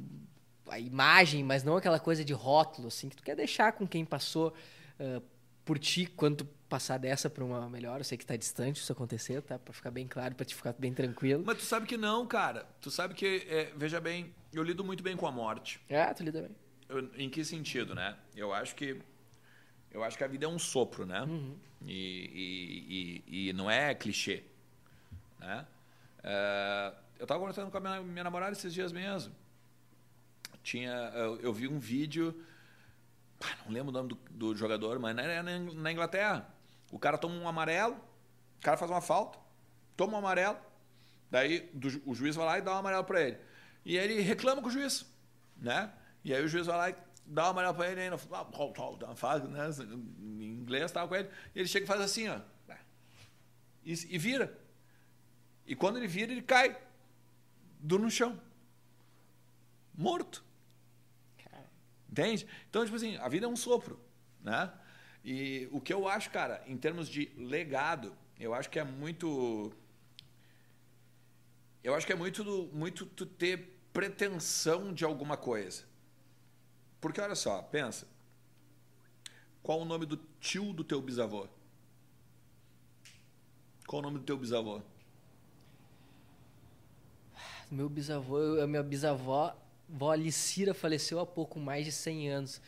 a imagem, mas não aquela coisa de rótulo, assim, que tu quer deixar com quem passou uh, por ti quando tu passar dessa para uma melhor? Eu sei que está distante isso acontecer, tá? Para ficar bem claro, para te ficar bem tranquilo. Mas tu sabe que não, cara. Tu sabe que, é, veja bem, eu lido muito bem com a morte. É, tu lida bem. Eu, em que sentido, né? Eu acho que eu acho que a vida é um sopro, né? Uhum. E, e, e, e, não é clichê. Né? Uh, eu estava conversando com a minha, minha, namorada esses dias mesmo. Tinha, eu, eu vi um vídeo, não lembro o nome do, do jogador, mas era na Inglaterra. O cara toma um amarelo, o cara faz uma falta, toma um amarelo, daí do, o juiz vai lá e dá um amarelo para ele. E ele reclama com o juiz, né? E aí o juiz vai lá e dá uma amarelo para ele, ainda faz, né, em inglês, estava com ele, e ele chega e faz assim, ó, e, e, vira. E quando ele vira, ele cai do no chão, morto. Entende? Então, tipo assim, a vida é um sopro, né? E o que eu acho, cara, em termos de legado, eu acho que é muito eu acho que é muito, muito tu ter pretensão de alguma coisa. Porque olha só, pensa. Qual o nome do tio do teu bisavô? Qual o nome do teu bisavô? Meu bisavô, a minha bisavó, vó Alicira, faleceu há pouco mais de 100 anos.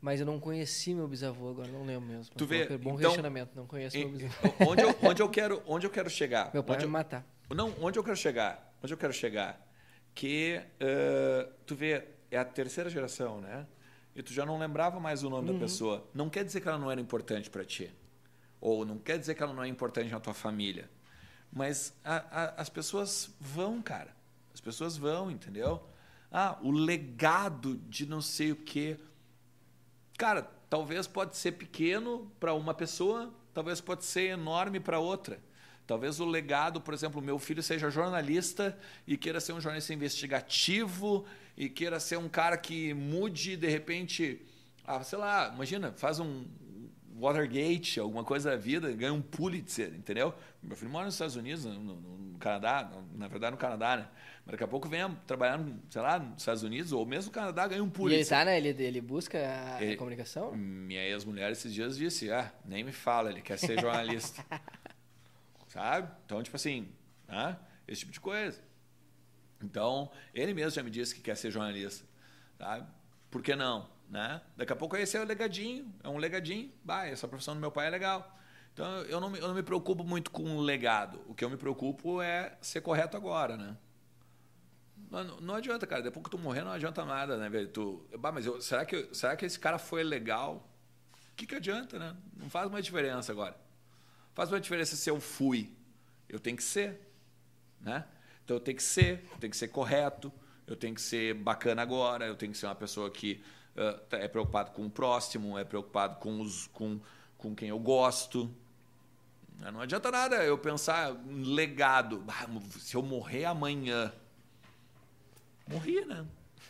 Mas eu não conheci meu bisavô agora, não lembro mesmo. Tu vê, bom então, questionamento, não conheço em, meu bisavô. Onde eu, onde eu quero, onde eu quero chegar? Meu pai onde vai me matar. Não, onde eu quero chegar? Onde eu quero chegar? Que uh, tu vê, é a terceira geração, né? E tu já não lembrava mais o nome Uhum. da pessoa. Não quer dizer que ela não era importante para ti. Ou não quer dizer que ela não é importante na tua família. Mas a- a- as pessoas vão, cara. As pessoas vão, entendeu? Ah, o legado de não sei o quê. Cara, talvez pode ser pequeno para uma pessoa, talvez pode ser enorme para outra. Talvez o legado, por exemplo, meu filho seja jornalista e queira ser um jornalista investigativo e queira ser um cara que mude de repente, ah, sei lá, imagina, faz um Watergate, alguma coisa da vida, ganha um Pulitzer, entendeu? Meu filho mora nos Estados Unidos, no, no- no Canadá, na verdade no Canadá, né? Mas daqui a pouco vem trabalhar, sei lá, nos Estados Unidos ou mesmo no Canadá, ganha um E ele Pulitzer. tá, né? Ele, ele busca a, a Ele- comunicação? Minha ex-mulher esses dias disse, ah, nem me fala, ele quer ser jornalista. Sabe? Então, tipo assim, ah, esse tipo de coisa. Então, ele mesmo já me disse que quer ser jornalista. Sabe? Por que não? Né? Daqui a pouco esse é o legadinho, é um legadinho. Bah, essa profissão do meu pai é legal. Então, eu não, me- eu não me preocupo muito com o legado. O que eu me preocupo é ser correto agora, né? Não, não- adianta, cara. Depois que tu morrer, não adianta nada, né, velho? Tu, bah, mas eu, será, que, será que esse cara foi legal? O que, que adianta, né? Não faz mais diferença agora. Faz uma diferença se eu fui. Eu tenho que ser, né? Então eu tenho que ser, eu tenho que ser correto, eu tenho que ser bacana agora, eu tenho que ser uma pessoa que tá- é preocupado com o próximo, é preocupado com, os, com, com quem eu gosto. Não adianta nada eu pensar em legado. Ah, se eu morrer amanhã, morri, né?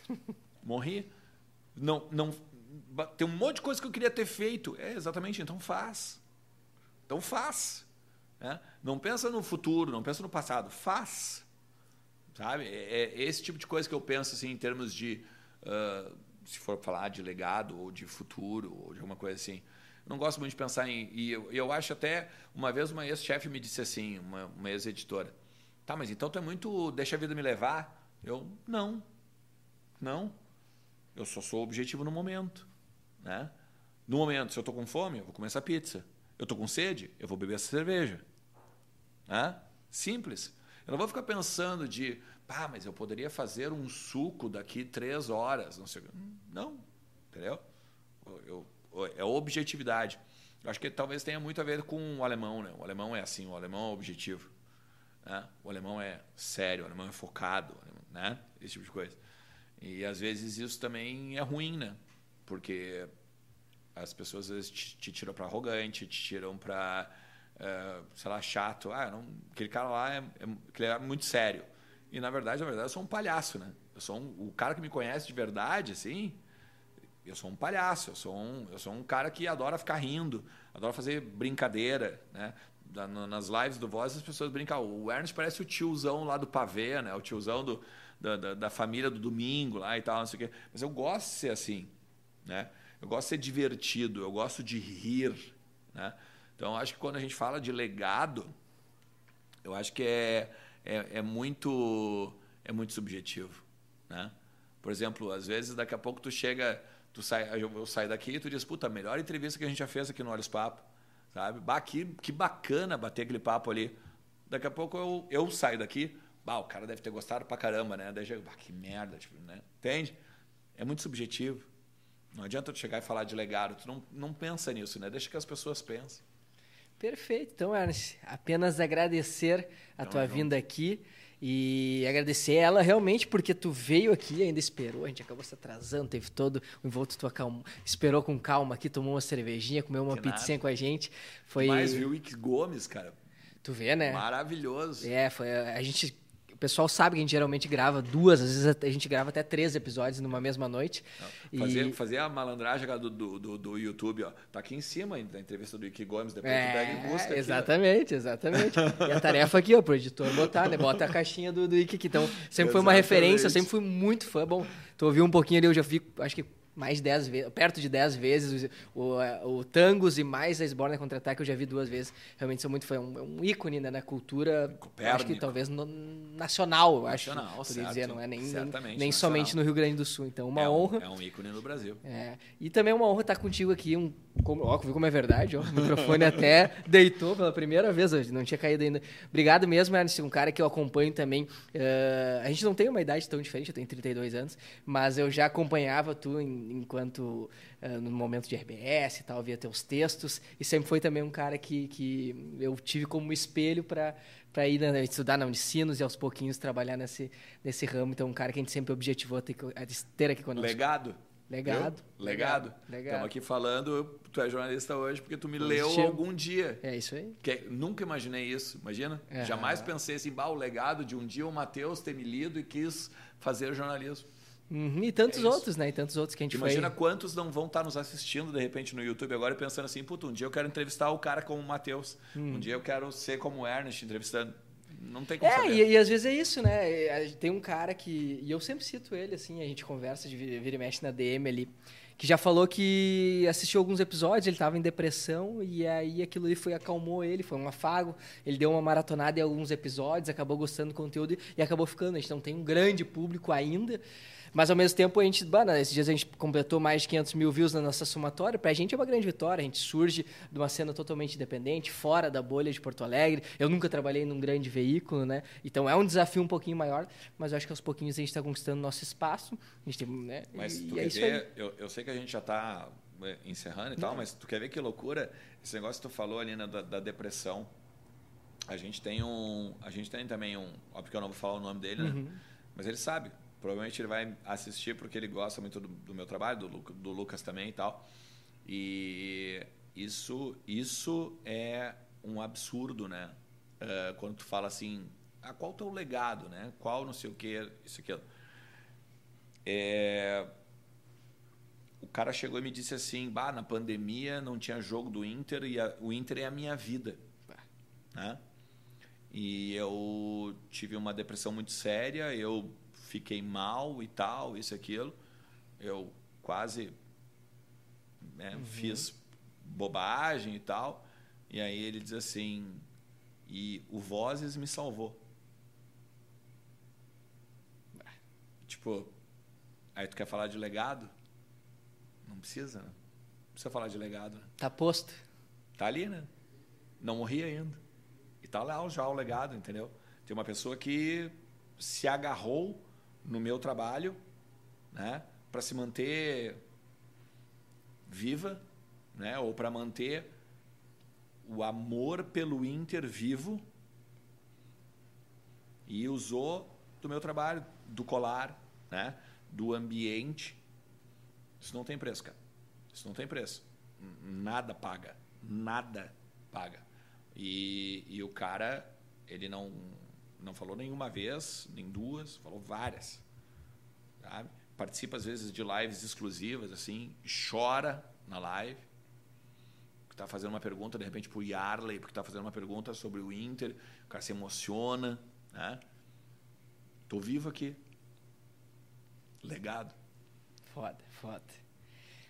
Morri. Não, não, tem um monte de coisa que eu queria ter feito. É, exatamente, então faz. Então faz. né? Não pensa no futuro, não pensa no passado. Faz. Sabe? É, é esse tipo de coisa que eu penso assim, em termos de. ah, se for falar de legado ou de futuro ou de alguma coisa assim. Eu não gosto muito de pensar em. E eu, eu acho até. Uma vez uma ex-chefe me disse assim, uma, uma ex-editora. Tá, mas então tu é muito. Deixa a vida me levar. Eu, não. Não. Eu só sou objetivo no momento. Né? No momento, se eu estou com fome, eu vou comer essa pizza. Eu estou com sede, eu vou beber essa cerveja. Né? Simples. Eu não vou ficar pensando de, pá, mas eu poderia fazer um suco daqui três horas. Não sei. Não, entendeu? Eu, eu- é objetividade. Eu acho que talvez tenha muito a ver com o alemão, né? O alemão é assim, o alemão é objetivo. Né? O alemão é sério, o alemão é focado, né? Esse tipo de coisa. E às vezes isso também é ruim, né? Porque as pessoas às vezes te, te tiram para arrogante, te tiram para, sei lá, chato. Ah, não, aquele cara lá é, é, aquele é muito sério. E na verdade, na verdade, eu sou um palhaço, né? Eu sou um, o cara que me conhece de verdade, assim, eu sou um palhaço, eu sou um, eu sou um cara que adora ficar rindo, adora fazer brincadeira, né? Nas lives do Voz as pessoas brincam, o Ernest parece o tiozão lá do pavê, né? O tiozão do, da, da, da família do domingo lá e tal, não sei o quê. Mas eu gosto de ser assim, né? Eu gosto de ser divertido, eu gosto de rir, né? Então, acho que quando a gente fala de legado, eu acho que é, é, é muito é muito subjetivo, né? Por exemplo, às vezes daqui a pouco tu chega, tu sai, eu, saio daqui e tu diz, puta, a melhor entrevista que a gente já fez aqui no Olhos Papo, sabe? Bah, que, que bacana bater aquele papo ali. Daqui a pouco eu, eu saio daqui, bah, o cara deve ter gostado pra caramba, né? Daí eu, bah, que merda, tipo, né? Entende? É muito subjetivo. Não adianta tu chegar e falar de legado, tu não, não pensa nisso, né? Deixa que as pessoas pensem. Perfeito. Então, Ernest, apenas agradecer a Tamo tua junto. vinda aqui e agradecer ela realmente porque tu veio aqui, ainda esperou, a gente acabou se atrasando, teve todo o envolto tua calma, esperou com calma aqui, tomou uma cervejinha, comeu uma pizzinha com a gente. Foi Mas viu o Ike Gomes, cara, Tu vê, né? maravilhoso. É, foi a gente pessoal sabe que a gente geralmente grava duas, às vezes a gente grava até três episódios numa mesma noite. Fazer, e... fazer a malandragem do, do, do, do, YouTube, ó. Tá aqui em cima da entrevista do Ike Gomes, depois é, tu pega e busca. Exatamente, aqui, exatamente. e a tarefa aqui, ó, pro editor botar, né? Bota a caixinha do, do Ike aqui. Então, sempre exatamente. foi uma referência, eu sempre fui muito fã. Bom, tu ouviu um pouquinho ali, eu já fico, acho que mais de 10 vezes, perto de 10 vezes. O, o, o Tangos e mais a Sborna Contra-Ataque eu já vi duas vezes. Realmente sou muito fã. É um, um ícone né, na cultura, acho que talvez no, nacional, eu acho. Nacional, certo. dizer, não é nem, nem, nem somente no Rio Grande do Sul. Então, uma é honra. Um, é um ícone no Brasil. É. E também é uma honra estar contigo aqui. Um, como, ó, viu como é verdade? Ó, o microfone até deitou pela primeira vez hoje, não tinha caído ainda. Obrigado mesmo, Ernest, um cara que eu acompanho também. Uh, a gente não tem uma idade tão diferente, eu tenho 32 anos, mas eu já acompanhava tu em, enquanto uh, no momento de RBS e tal, via teus textos, e sempre foi também um cara que, que eu tive como espelho para para ir estudar na Unicinos e aos pouquinhos trabalhar nesse, nesse ramo. Então, um cara que a gente sempre objetivou ter, ter aqui conosco. Legado. Legado. Legado. Estamos aqui falando, tu é jornalista hoje porque tu me leu algum dia. É isso aí. Que, nunca imaginei isso, imagina? Jamais pensei assim, bah, o legado de um dia o Matheus ter me lido e quis fazer jornalismo. Uhum, e tantos é outros, né? E tantos outros que a gente Imagina foi... quantos não vão estar nos assistindo de repente no YouTube agora pensando assim, puta, um dia eu quero entrevistar o cara como o Matheus. Hum. Um dia eu quero ser como o Ernest entrevistando. Não tem como é, saber. E, e às vezes é isso, né? Tem um cara que. E eu sempre cito ele, assim, a gente conversa de vira e mexe na DM ali que já falou que assistiu alguns episódios, ele estava em depressão e aí aquilo ali foi acalmou ele, foi um afago. Ele deu uma maratonada em alguns episódios, acabou gostando do conteúdo e acabou ficando. A gente não tem um grande público ainda, mas ao mesmo tempo a gente, bana, esses dias a gente completou mais de 500 mil views na nossa somatória. Pra gente é uma grande vitória. A gente surge de uma cena totalmente independente, fora da bolha de Porto Alegre. Eu nunca trabalhei num grande veículo, né? Então é um desafio um pouquinho maior, mas eu acho que aos pouquinhos a gente está conquistando nosso espaço. A gente tem, né? Mas e, tu é quer ver, eu, eu sei que a gente já está é, encerrando e tal, mas tu quer ver que loucura esse negócio que tu falou ali né, da, da depressão. A gente tem um, a gente tem também um, óbvio que eu não vou falar o nome dele, né? Uhum. Mas ele sabe Provavelmente ele vai assistir porque ele gosta muito do, do meu trabalho, do, do, Lucas também e tal. E isso, isso é um absurdo, né? Uh, quando tu fala assim, ah, qual o teu legado, né? Qual não sei o que, isso aqui. É... O cara chegou e me disse assim, bah, na pandemia não tinha jogo do Inter e a, o Inter é a minha vida, né? E eu tive uma depressão muito séria, eu fiquei mal e tal, isso e aquilo. Eu quase né, uhum. fiz bobagem e tal. E aí ele diz assim: e o Vozes me salvou. Tipo, aí tu quer falar de legado? Não precisa, né? Não precisa falar de legado. Né? Tá posto. Tá ali, né? Não morri ainda. E tá lá já o legado, entendeu? Tem uma pessoa que se agarrou no meu trabalho, né, para se manter viva, né, ou para manter o amor pelo Inter vivo e usou do meu trabalho, do colar, né, do ambiente. Isso não tem preço, cara. Isso não tem preço. Nada paga. Nada paga. E, e o cara, ele não não falou nenhuma vez, nem duas, falou várias. Sabe? Participa às vezes de lives exclusivas, assim, chora na live. Está fazendo uma pergunta, de repente, para o Yarley, porque está fazendo uma pergunta sobre o Inter, o cara se emociona. Né? Tô vivo aqui. Legado. Foda, foda.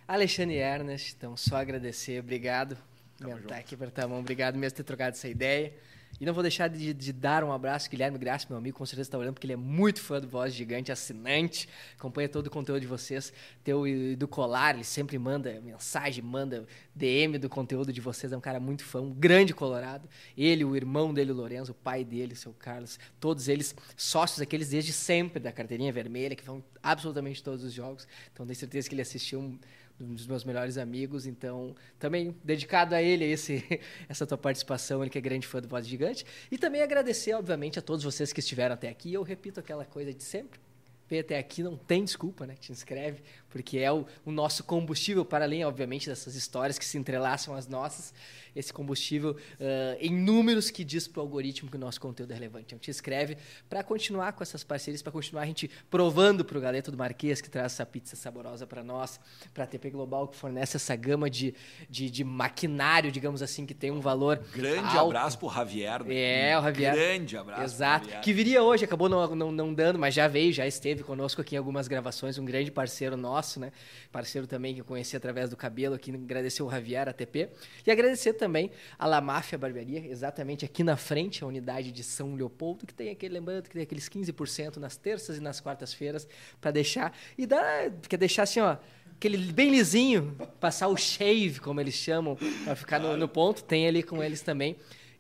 Alexandre Ernest, então, só agradecer, obrigado. Tamo estar aqui para a mão, obrigado mesmo por ter trocado essa ideia. E não vou deixar de, de dar um abraço, Guilherme Graça, meu amigo, com certeza está olhando, porque ele é muito fã do Voz Gigante, assinante, acompanha todo o conteúdo de vocês. Teu do Colar, ele sempre manda mensagem, manda DM do conteúdo de vocês, é um cara muito fã, um grande colorado. Ele, o irmão dele, o Lourenço, o pai dele, o seu Carlos, todos eles sócios aqueles desde sempre da carteirinha vermelha, que vão absolutamente todos os jogos. Então tenho certeza que ele assistiu um dos meus melhores amigos, então também dedicado a ele esse, essa tua participação, ele que é grande fã do Voz Gigante. E também agradecer, obviamente, a todos vocês que estiveram até aqui. Eu repito aquela coisa de sempre. veio até aqui, não tem desculpa, né? Te inscreve, porque é o, o, nosso combustível, para além, obviamente, dessas histórias que se entrelaçam às nossas, esse combustível uh, em números que diz para o algoritmo que o nosso conteúdo é relevante. Então, te inscreve para continuar com essas parcerias, para continuar a gente provando para o Galeto do Marquês, que traz essa pizza saborosa para nós, para a TP Global, que fornece essa gama de, de, de, maquinário, digamos assim, que tem um valor. Grande alto. abraço para o Javier. Né? É, o Javier. Grande abraço. Exato. Que viria hoje, acabou não, não, não dando, mas já veio, já esteve conosco aqui em algumas gravações, um grande parceiro nosso, né? Parceiro também que eu conheci através do cabelo aqui, agradecer o Javier, a TP, e agradecer também a La Máfia Barbearia, exatamente aqui na frente, a unidade de São Leopoldo, que tem aquele, lembrando que tem aqueles 15% nas terças e nas quartas-feiras para deixar, e dá, quer deixar assim, ó, aquele bem lisinho, passar o shave, como eles chamam, para ficar no, no ponto, tem ali com eles também.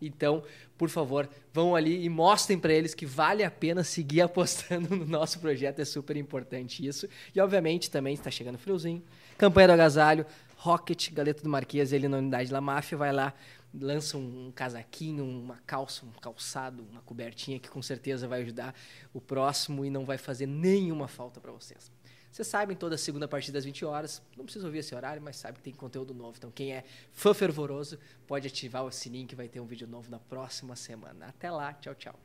Então, por favor, vão ali e mostrem para eles que vale a pena seguir apostando no nosso projeto, é super importante isso. E, obviamente, também está chegando friozinho, campanha do agasalho, Rocket, Galeta do Marquês, ele na unidade da máfia, vai lá, lança um, casaquinho, uma calça, um calçado, uma cobertinha que com certeza vai ajudar o próximo e não vai fazer nenhuma falta para vocês. Vocês sabem, toda segunda a partir das 20 horas, não precisa ouvir esse horário, mas sabe que tem conteúdo novo. Então, quem é fã fervoroso, pode ativar o sininho que vai ter um vídeo novo na próxima semana. Até lá, tchau, tchau.